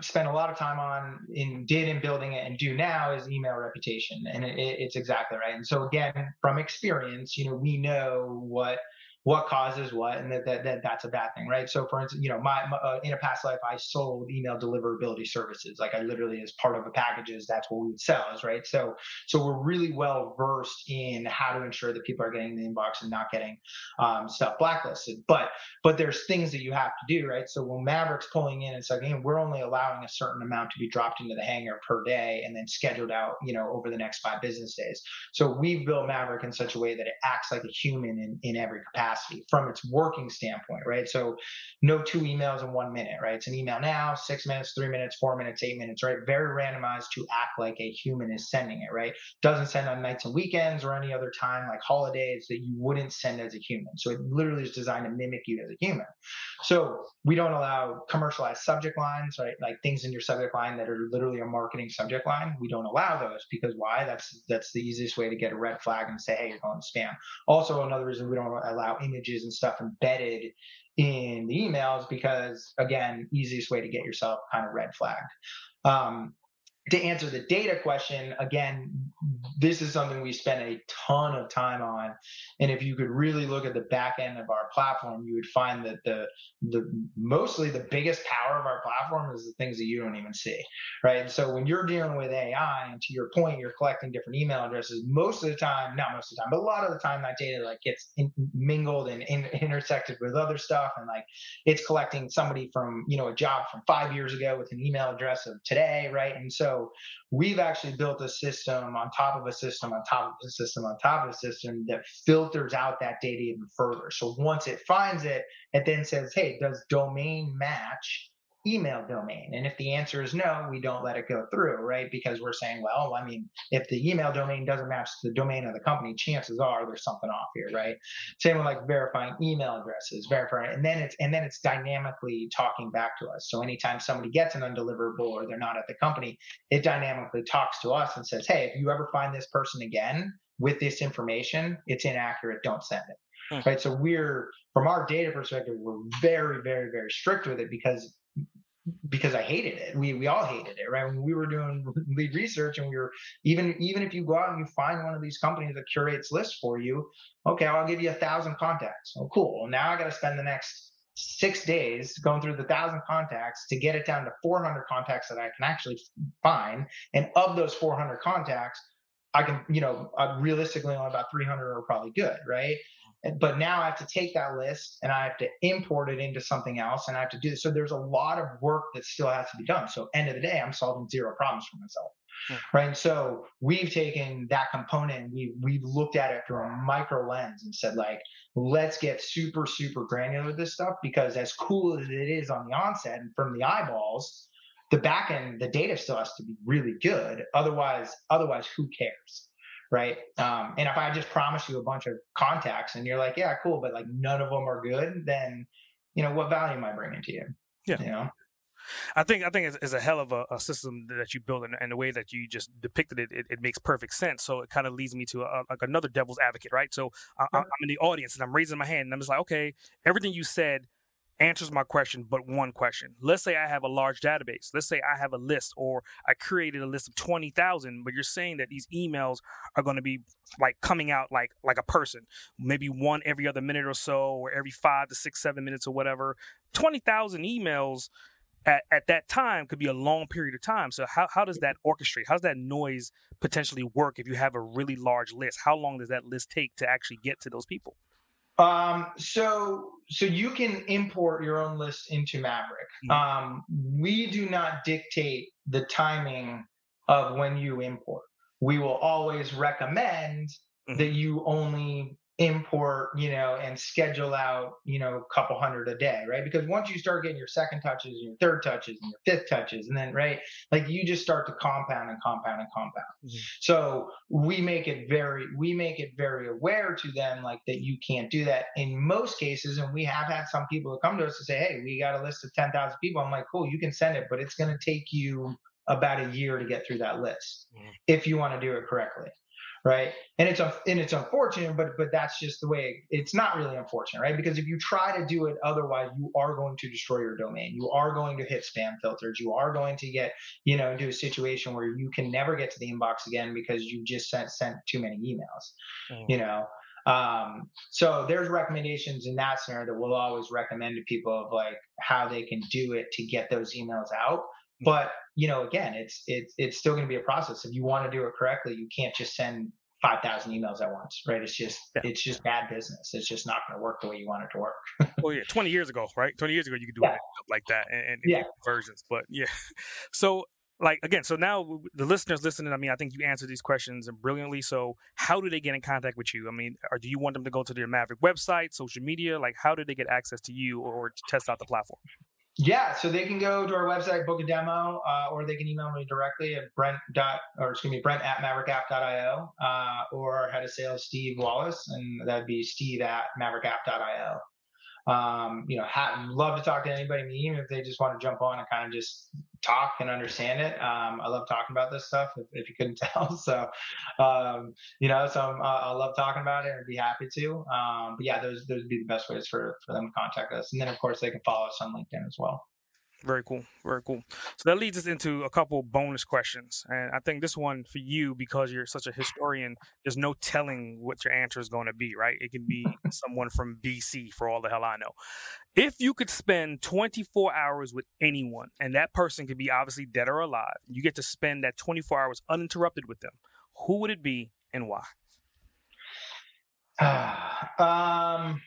spend a lot of time on in did in building it and do now is email reputation, and it, it's exactly right. And so again, from experience, you know, we know what what causes what and that, that, that that's a bad thing right? So for instance you know my, my uh, in a past life i sold email deliverability services. Like i literally as part of a packages that's what we would sell is right? So so we're really well versed in how to ensure that people are getting the inbox and not getting um, stuff blacklisted. But but there's things that you have to do right? So when maverick's pulling in it's like hey, we're only allowing a certain amount to be dropped into the hangar per day and then scheduled out you know over the next five business days. So we've built maverick in such a way that it acts like a human in, in every capacity capacity from its working standpoint, right? So no two emails in one minute, right? It's an email now, six minutes, three minutes, four minutes, eight minutes, right? Very randomized to act like a human is sending it, right? Doesn't send on nights and weekends or any other time like holidays that you wouldn't send as a human. So it literally is designed to mimic you as a human. So we don't allow commercialized subject lines, right? Like things in your subject line that are literally a marketing subject line. We don't allow those because why? That's that's the easiest way to get a red flag and say, hey, you're going to spam. Also, another reason we don't allow images and stuff embedded in the emails because again, easiest way to get yourself kind of red flagged. Um, to answer the data question, again, this is something we spend a ton of time on. And if you could really look at the back end of our platform, you would find that the the mostly the biggest power of our platform is the things that you don't even see. Right. And so when you're dealing with AI, and to your point, you're collecting different email addresses, most of the time, not most of the time, but a lot of the time that data like gets in, mingled and in, intersected with other stuff. And like it's collecting somebody from, you know, a job from five years ago with an email address of today, right? And so we've actually built a system on top of a system on top of a system on top of a system that filters out that data even further. So once it finds it, it then says, hey, does domain match email domain? And if the answer is no, we don't let it go through, right? Because we're saying, well, I mean, if the email domain doesn't match the domain of the company, chances are there's something off here, right? Same with like verifying email addresses, verifying, and then it's and then it's dynamically talking back to us. So anytime somebody gets an undeliverable or they're not at the company, it dynamically talks to us and says, hey, if you ever find this person again with this information, it's inaccurate, don't send it. Hmm. Right. So we're from our data perspective, we're very, very, very strict with it because because I hated it. We we all hated it, right? When we were doing lead research and we were even even if you go out and you find one of these companies that curates lists for you, okay, I'll give you a thousand contacts. Oh, cool. Well, now I got to spend the next six days going through the thousand contacts to get it down to 400 contacts that I can actually find. And of those 400 contacts, I can, you know, uh, realistically only about 300 are probably good, right? But now I have to take that list and I have to import it into something else and I have to do this. So there's a lot of work that still has to be done. So end of the day, I'm solving zero problems for myself. Hmm. Right. So we've taken that component, we we've looked at it through a micro lens and said, like, let's get super, super granular with this stuff because as cool as it is on the onset and from the eyeballs, the back end, the data still has to be really good. Otherwise, otherwise, who cares? Right. Um, and if I just promise you a bunch of contacts and you're like, yeah, cool, but like none of them are good, then, you know, what value am I bringing to you? Yeah. You know? I think I think it's, it's a hell of a, a, system that you build, and, and, the way that you just depicted it, it, it makes perfect sense. So it kind of leads me to a, like another devil's advocate, right? So I, I'm in the audience and I'm raising my hand, and I'm just like, okay, everything you said answers my question, but one question. Let's say I have a large database. Let's say I have a list, or I created a list of twenty thousand, but you're saying that these emails are going to be like coming out like like a person, maybe one every other minute or so, or every five to six, seven minutes or whatever. Twenty thousand emails at, at that time could be a long period of time. So how, how does that orchestrate? How does that noise potentially work if you have a really large list? How long does that list take to actually get to those people? Um, so so you can import your own list into Maverick. Mm-hmm. Um, we do not dictate the timing of when you import. We will always recommend mm-hmm. that you only import, you know, and schedule out, you know, a couple hundred a day, right? Because once you start getting your second touches, and your third touches, and your fifth touches, and then right, like you just start to compound and compound and compound. Mm-hmm. So we make it very, we make it very aware to them, like that you can't do that in most cases. And we have had some people who come to us to say, "Hey, we got a list of ten thousand people." I'm like, "Cool, you can send it, but it's going to take you." about a year to get through that list mm-hmm. if you want to do it correctly right? And it's and it's unfortunate, but but that's just the way. It, it's not really unfortunate, right? Because if you try to do it otherwise, you are going to destroy your domain. You are going to hit spam filters. You are going to get you know into a situation where you can never get to the inbox again because you just sent sent too many emails. Mm. You know. Um, so there's recommendations in that scenario that we'll always recommend to people of like how they can do it to get those emails out. Mm. But you know, again, it's it's it's still going to be a process. If you want to do it correctly, you can't just send five thousand emails at once, right? It's just yeah. it's just bad business. It's just not going to work the way you want it to work. well, yeah, twenty years ago, right? Twenty years ago, you could do yeah. it like that and, and yeah. versions, but yeah. So like again, so now the listeners listening, I mean, I think you answered these questions brilliantly. So how do they get in contact with you? I mean, or do you want them to go to their Maverick website, social media? Like, how do they get access to you or to test out the platform? Yeah, so they can go to our website, book a demo, uh, or they can email me directly at brett dot or excuse me, brett at maverickapp.io, uh, or head of sales Steve Wallace, and that'd be Steve at maverickapp.io um, you know, have, love to talk to anybody in the team if they just want to jump on and kind of just talk and understand it. Um, I love talking about this stuff if, if you couldn't tell. So, um, you know, so uh, I love talking about it and be happy to. Um, but yeah, those, those would be the best ways for, for them to contact us. And then of course they can follow us on LinkedIn as well. Very cool. Very cool. So that leads us into a couple bonus questions. And I think this one for you, because you're such a historian, there's no telling what your answer is going to be, right? It can be someone from BC for all the hell I know. If you could spend 24 hours with anyone, and that person could be obviously dead or alive, you get to spend that 24 hours uninterrupted with them, who would it be and why? um,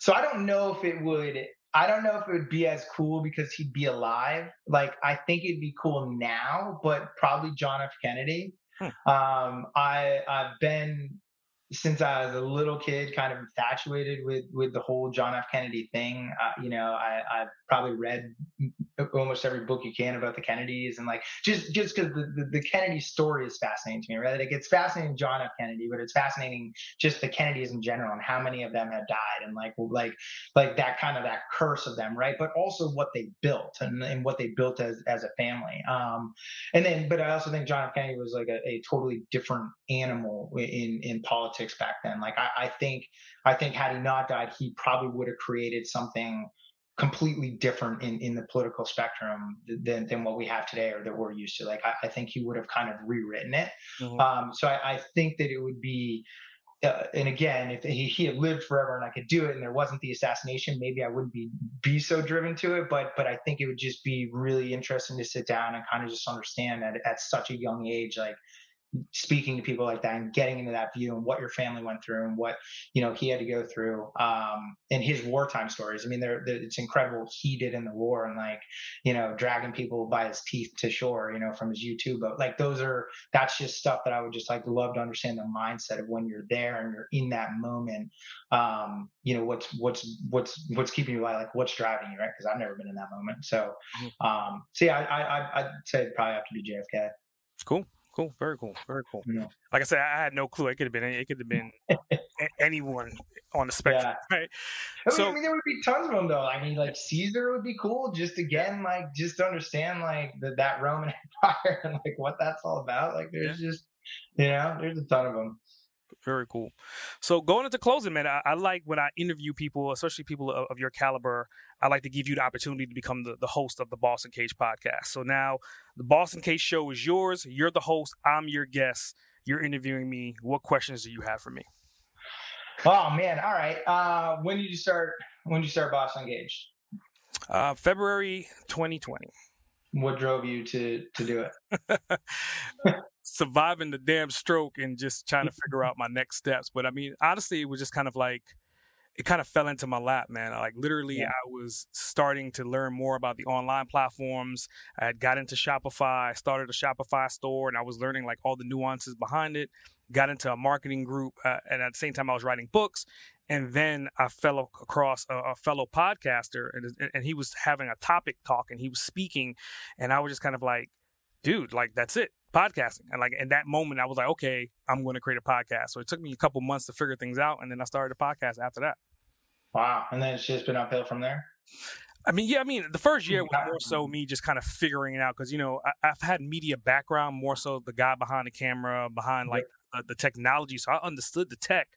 so I don't know if it would. I don't know if it would be as cool because he'd be alive. Like I think it'd be cool now, but probably John F. Kennedy. Hmm. Um, I I've been since I was a little kid, kind of infatuated with with the whole John F. Kennedy thing. Uh, you know, I, I've probably read almost every book you can about the Kennedys, and like just just because the, the, the Kennedy story is fascinating to me. Right, like it's fascinating John F. Kennedy, but it's fascinating just the Kennedys in general and how many of them have died, and like like like that kind of that curse of them, right? But also what they built and, and what they built as as a family. Um, and then, but I also think John F. Kennedy was like a, a totally different animal in in politics back then. Like I, I think I think had he not died, he probably would have created something completely different in, in the political spectrum than, than what we have today or that we're used to. Like, I, I think he would have kind of rewritten it. Mm-hmm. Um, so I, I, think that it would be, uh, and again, if he, he had lived forever and I could do it and there wasn't the assassination, maybe I wouldn't be, be so driven to it. But, but I think it would just be really interesting to sit down and kind of just understand that at such a young age, like, speaking to people like that and getting into that view and what your family went through and what you know he had to go through um, and his wartime stories. I mean, they're, they're, it's incredible what he did in the war and like you know dragging people by his teeth to shore, you know, from his U2 boat. Like those are that's just stuff that I would just like love to understand the mindset of when you're there and you're in that moment. Um, you know, what's what's what's what's keeping you alive, like what's driving you, right? Because I've never been in that moment. So, mm-hmm. um, so yeah, I, I I'd say it'd probably have to be JFK. Cool. Cool. Very cool. Very cool. Yeah. Like I said, I had no clue. It could have been. It could have been anyone on the spectrum, yeah. right? I mean, so, I mean, there would be tons of them, though. I mean, like Caesar would be cool. Just again, like just to understand like the, that Roman Empire and like what that's all about. Like, there's yeah. just you know, there's a ton of them. Very cool. So going into closing, man, I, I like when I interview people, especially people of, of, your caliber. I like to give you the opportunity to become the, the host of the Boston Cage podcast. So now the Boston Cage show is yours. You're the host. I'm your guest. You're interviewing me. What questions do you have for me? Oh man! All right. Uh, when did you start? When did you start Boston Cage? Uh, February 2020. What drove you to to do it? surviving the damn stroke and just trying to figure out my next steps. But I mean, honestly, it was just kind of like it kind of fell into my lap, man. Like literally, yeah. I was starting to learn more about the online platforms. I had got into Shopify. I started a Shopify store, and I was learning like all the nuances behind it. Got into a marketing group, uh, and at the same time, I was writing books. And then I fell across a, a fellow podcaster, and and he was having a topic talk, and he was speaking, and I was just kind of like, dude, like that's it podcasting. And like in that moment, I was like, okay, I'm going to create a podcast. So it took me a couple months to figure things out, and then I started a podcast after that. Wow! And then it's just been uphill from there. I mean, yeah, I mean, the first year was more so me just kind of figuring it out because you know I, have had media background, more so the guy behind the camera, behind like the technology. So I understood the tech,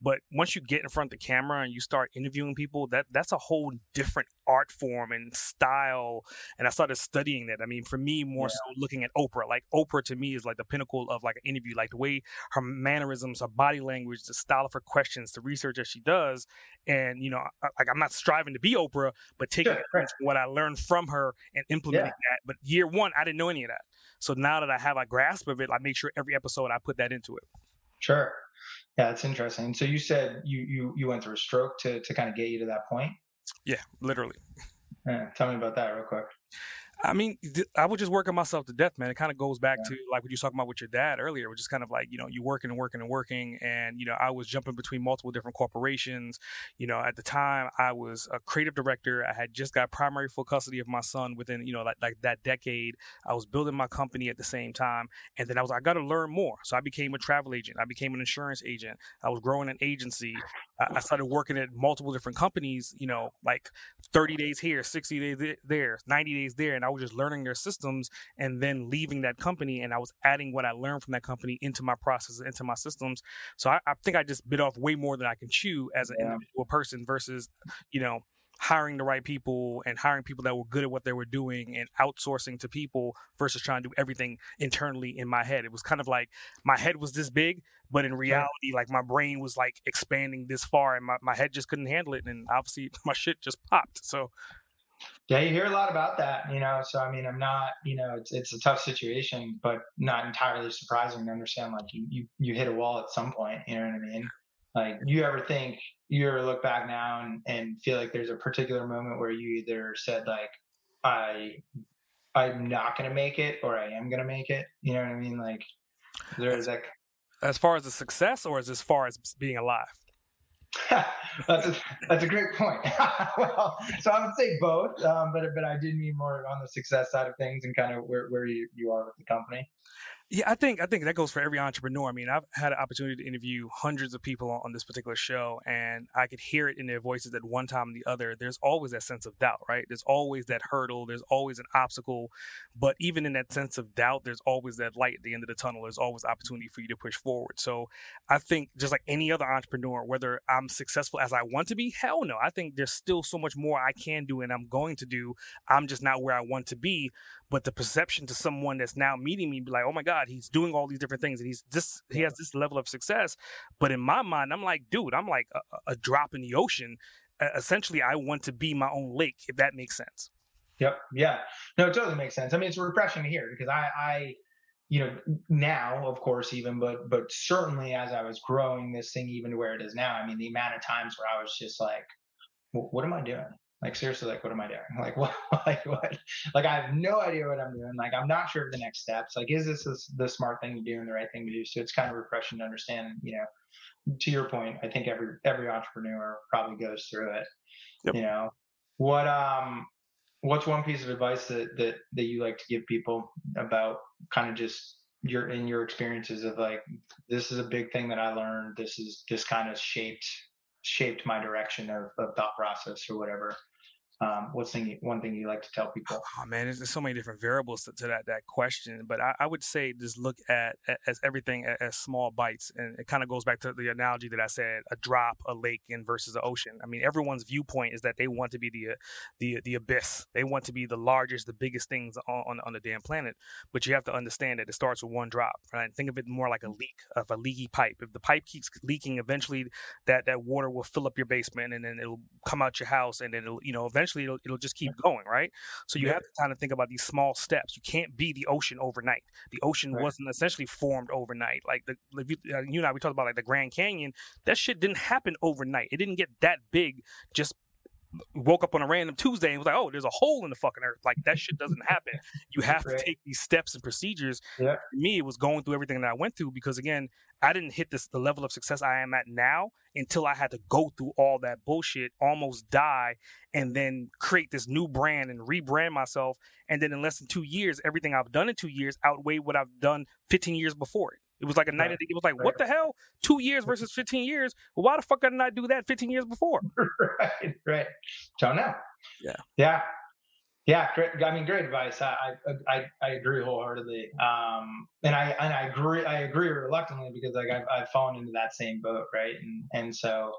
but once you get in front of the camera and you start interviewing people, that that's a whole different art form and style. And I started studying that. I mean, for me, more yeah. so looking at Oprah. Like Oprah to me is like the pinnacle of like an interview, like the way her mannerisms, her body language, the style of her questions, the research that she does. And you know, like I'm not striving to be Oprah, but taking sure. what I learned from her and implementing yeah. that. But year one, I didn't know any of that. So now that I have a grasp of it, I make sure every episode I put that into it. Sure. Yeah, it's interesting. So you said you you you went through a stroke to to kind of get you to that point. Yeah, literally. Yeah, tell me about that real quick. I mean, I was just working myself to death, man. It kind of goes back yeah. to like what you were talking about with your dad earlier, which is kind of like, you know, you working and working and working. And, you know, I was jumping between multiple different corporations. You know, at the time I was a creative director. I had just got primary full custody of my son within, you know, like, like that decade. I was building my company at the same time. And then I was, I got to learn more. So I became a travel agent. I became an insurance agent. I was growing an agency. I started working at multiple different companies, you know, like 30 days here, 60 days there, 90 days there. And I was just learning their systems and then leaving that company. And I was adding what I learned from that company into my processes, into my systems. So I, I think I just bit off way more than I can chew as an yeah. individual person versus, you know, hiring the right people and hiring people that were good at what they were doing and outsourcing to people versus trying to do everything internally in my head. It was kind of like my head was this big, but in reality, like my brain was like expanding this far and my, my head just couldn't handle it. And obviously my shit just popped. So yeah, you hear a lot about that, you know. So I mean, I'm not, you know, it's it's a tough situation, but not entirely surprising to understand. Like you you you hit a wall at some point. You know what I mean? Like, you ever think you ever look back now and, and feel like there's a particular moment where you either said like, I, I'm not gonna make it, or I am gonna make it. You know what I mean? Like, there's like, as far as the success, or as as far as being alive. that's a that's a great point. well, so I would say both, um, but but I did mean more on the success side of things and kind of where where you, you are with the company. Yeah, I think I think that goes for every entrepreneur. I mean, I've had an opportunity to interview hundreds of people on, on, this particular show, and I could hear it in their voices at one time or the other. There's always that sense of doubt, right? There's always that hurdle. There's always an obstacle, but even in that sense of doubt, there's always that light at the end of the tunnel. There's always opportunity for you to push forward. So I think just like any other entrepreneur, whether I'm successful as I want to be, hell no. I think there's still so much more I can do and I'm going to do. I'm just not where I want to be. But the perception to someone that's now meeting me be like, oh my God, he's doing all these different things and he's this he has this level of success. But in my mind, I'm like, dude, I'm like a, a drop in the ocean. Uh, essentially, I want to be my own lake, if that makes sense. Yep. Yeah. No, it totally makes sense. I mean, it's refreshing to hear because I, I you know, now, of course, even, but but certainly as I was growing this thing even to where it is now, I mean, the amount of times where I was just like, what am I doing? Like seriously, like what am I doing? Like what? Like what? Like I have no idea what I'm doing. Like I'm not sure of the next steps. Like is this the smart thing to do and the right thing to do? So it's kind of refreshing to understand. You know, to your point, I think every every entrepreneur probably goes through it. Yep. You know, what um, what's one piece of advice that that that you like to give people about kind of just your in your experiences of like this is a big thing that I learned. This is this kind of shaped shaped my direction of, of thought process or whatever um, what's thing, one thing you like to tell people? Oh man, there's, there's so many different variables to, to, that that question, but I, I, would say just look at, as everything as, as, small bites, and it kind of goes back to the analogy that I said: a drop, a lake, and versus the ocean. I mean, everyone's viewpoint is that they want to be the the the abyss. They want to be the largest, the biggest things on, on, on the damn planet. But you have to understand that it starts with one drop. Right? Think of it more like a leak of a leaky pipe. If the pipe keeps leaking, eventually that that water will fill up your basement, and then it'll come out your house, and then it'll you know eventually eventually it'll, it'll just keep going, right? So you yeah. have to kind of think about these small steps. You can't be the ocean overnight. The ocean right. wasn't essentially formed overnight. Like the you, uh, you and I, we talked about like the Grand Canyon. That shit didn't happen overnight. It didn't get that big just woke up on a random Tuesday and was like, "Oh, there's a hole in the fucking earth." Like that shit doesn't happen. You have right. to take these steps and procedures. Yeah. For me, it was going through everything that I went through because again, I didn't hit this the level of success I am at now until I had to go through all that bullshit, almost die, and then create this new brand and rebrand myself. And then in less than two years, everything I've done in two years outweighed what I've done 15 years before it. It was like a night. Right. It was like, right. what the hell? Two years versus 15 years. Well, why the fuck didn't I do that 15 years before? right, right. Don't know. Yeah. Yeah. Yeah, great. I mean, great advice. I I I, agree wholeheartedly. Um, and I and I agree. I agree reluctantly because like I've, I've fallen into that same boat, right? And and so,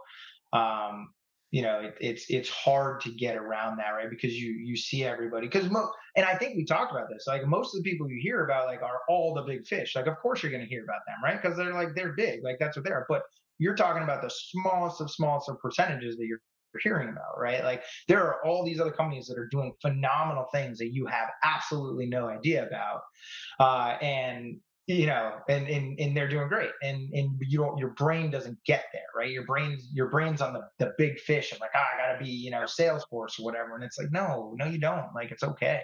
um, you know, it, it's it's hard to get around that, right? Because you you see everybody. Because mo- and I think we talked about this. Like most of the people you hear about, like, are all the big fish. Like, of course you're going to hear about them, right? Because they're like they're big. Like that's what they are. But you're talking about the smallest of smallest of percentages that you're hearing about, right? Like there are all these other companies that are doing phenomenal things that you have absolutely no idea about, uh, and you know, and, and and they're doing great, and and you don't, your brain doesn't get there, right? Your brain's your brain's on the the big fish, and like, ah, I gotta be, you know, Salesforce or whatever, and it's like, no, no, you don't. Like, it's okay,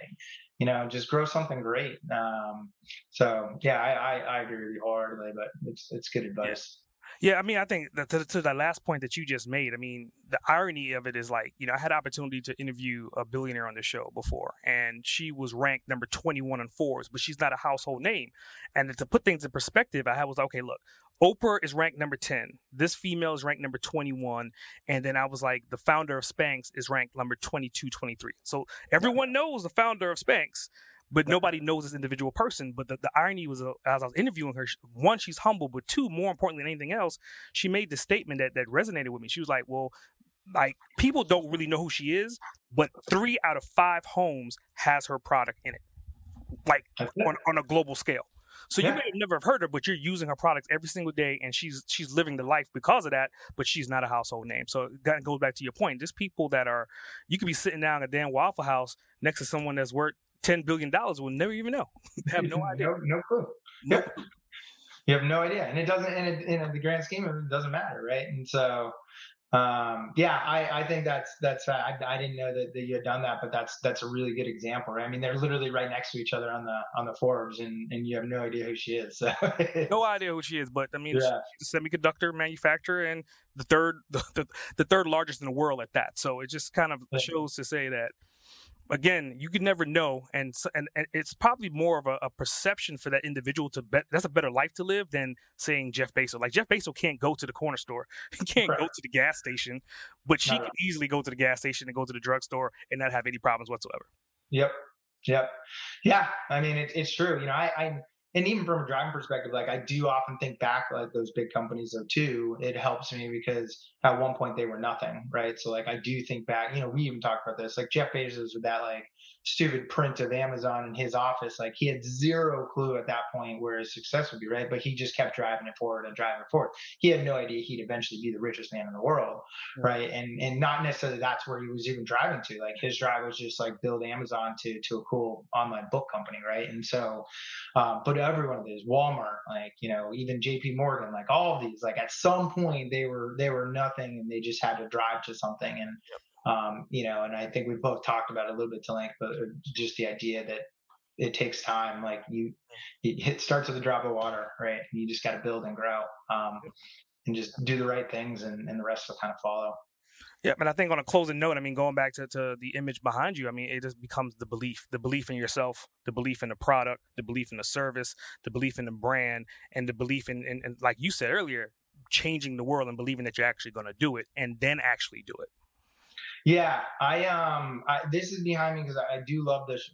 you know, just grow something great. Um, so yeah, I, I, I agree with you wholeheartedly, but it's it's good advice. Yeah, I mean, I think that to, to that last point that you just made, I mean, the irony of it is like, you know, I had opportunity to interview a billionaire on the show before, and she was ranked number 21 on Forbes, but she's not a household name. And to put things in perspective, I was like, okay, look, Oprah is ranked number 10. This female is ranked number 21. And then I was like, the founder of Spanx is ranked number 22, 23. So everyone knows the founder of Spanx but nobody knows this individual person. But the, the irony was, uh, as I was interviewing her, one, she's humble, but two, more importantly than anything else, she made the statement that that resonated with me. She was like, "Well, like people don't really know who she is, but three out of five homes has her product in it, like on, on a global scale." So yeah. you may have never have heard her, but you're using her products every single day, and she's she's living the life because of that. But she's not a household name. So that goes back to your point. Just people that are, you could be sitting down at a damn Waffle House next to someone that's worth ten billion dollars will never even know. have no idea. No, no clue. No. you have no idea, and it doesn't. And in the grand scheme of it, it doesn't matter, right? And so, um, yeah, I, I think that's that's. I, I didn't know that, that you had done that, but that's that's a really good example. Right? I mean, they're literally right next to each other on the on the Forbes, and and you have no idea who she is. So. no idea who she is, but I mean, yeah. she's a semiconductor manufacturer and the third the, the, the third largest in the world at that. So it just kind of shows to say that again, you could never know, and and, and it's probably more of a, a, perception for that individual to bet that's a better life to live than saying Jeff Bezos. Like Jeff Bezos can't go to the corner store, he can't right. go to the gas station, but she can easily go to the gas station and go to the drugstore and not have any problems whatsoever. Yep, yep, yeah. I mean, it, it's true. You know, I, I and even from a driving perspective, like I do often think back like those big companies though too. It helps me because at one point they were nothing, right? So like I do think back, you know, we even talked about this, like Jeff Bezos with that like stupid print of Amazon in his office. Like he had zero clue at that point where his success would be, right? But he just kept driving it forward and driving it forward. He had no idea he'd eventually be the richest man in the world, right? And and not necessarily that's where he was even driving to. Like his drive was just like build Amazon to to a cool online book company, right? And so, um, but every one of these, Walmart, like you know, even J.P. Morgan, like all of these, like at some point they were they were nothing and they just had to drive to something and. Um, you know, and I think we both talked about it a little bit to length, but uh, just the idea that it takes time. Like you, it starts with a drop of water, right? You just got to build and grow, um, and just do the right things, and, and the rest will kind of follow. Yeah, but I think on a closing note, I mean, going back to, to the image behind you, I mean, it just becomes the belief, the belief in yourself, the belief in the product, the belief in the service, the belief in the brand, and the belief in, in, in like you said earlier, changing the world and believing that you're actually going to do it and then actually do it. Yeah, I um, I, this is behind me because I, I, do love this.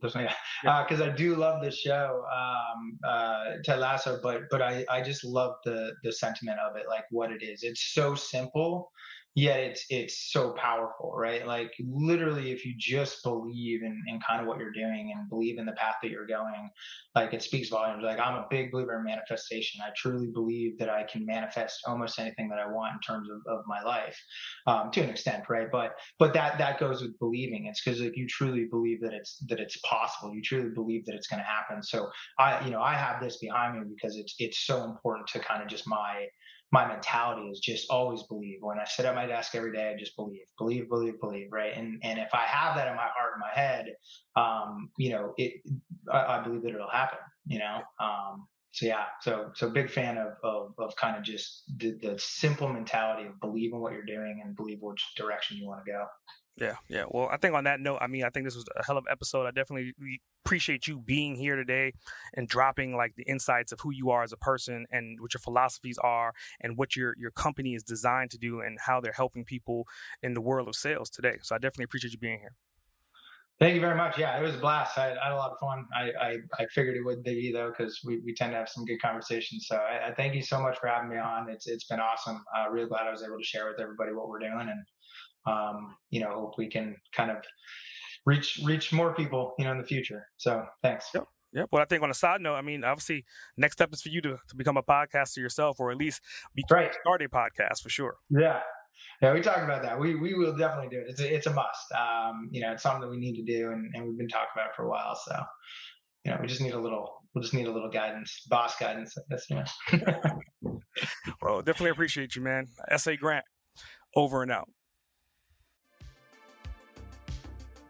Because uh, because I do love the show, um, uh, Ted Lasso. But but I I just love the the sentiment of it, like what it is. It's so simple, yet it's it's so powerful right? Like literally if you just believe in, in kind of what you're doing and believe in the path that you're going like it speaks volumes. Like i'm a big believer in manifestation. I truly believe that i can manifest almost anything that i want in terms of, of my life um, to an extent right? But but that that goes with believing. It's because like you truly believe that it's that it's possible. You truly believe that it's going to happen. So i you know i have this behind me because it's it's so important to kind of just my my mentality is just always believe. When I sit at my desk every day, I just believe, believe, believe, believe, right? And and if I have that in my heart and my head, um, you know, it, I, I, believe that it'll happen. You know, um, so yeah, so so big fan of of, of kind of just the, the simple mentality of believe in what you're doing and believe which direction you want to go. Yeah, yeah. Well, I think on that note, I mean, I think this was a hell of an episode. I definitely appreciate you being here today and dropping like the insights of who you are as a person and what your philosophies are and what your your company is designed to do and how they're helping people in the world of sales today. So I definitely appreciate you being here. Thank you very much. Yeah, it was a blast. I, I had a lot of fun. I, I, I figured it would be though, because we, we tend to have some good conversations. So I, I, thank you so much for having me on. It's it's been awesome. Uh, really glad I was able to share with everybody what we're doing, and um, you know, hope we can kind of reach reach more people, you know, in the future. So thanks. Yep. Yep. Well, I think on a side note, I mean, obviously, next step is for you to, to become a podcaster yourself, or at least be right. start a podcast for sure. Yeah. Yeah, we talked about that. We we will definitely do it. It's a, it's a must. Um, you know, it's something that we need to do, and, and we've been talking about it for a while. So, you know, we just need a little. We'll just need a little guidance, boss guidance. That's you know. well, definitely appreciate you, man. S.A. Grant, over and out.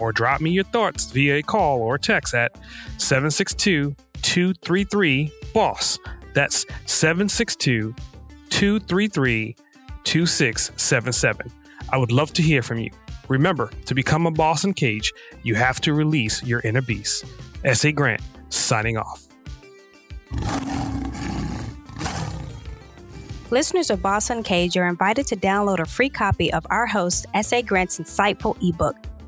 or drop me your thoughts via a call or text at 762 233 BOSS. That's 762 233 2677. I would love to hear from you. Remember, to become a boss Uncaged, you have to release your inner beast. S.A. Grant, signing off. Listeners of Boss Uncaged are invited to download a free copy of our host, S.A. Grant's insightful ebook,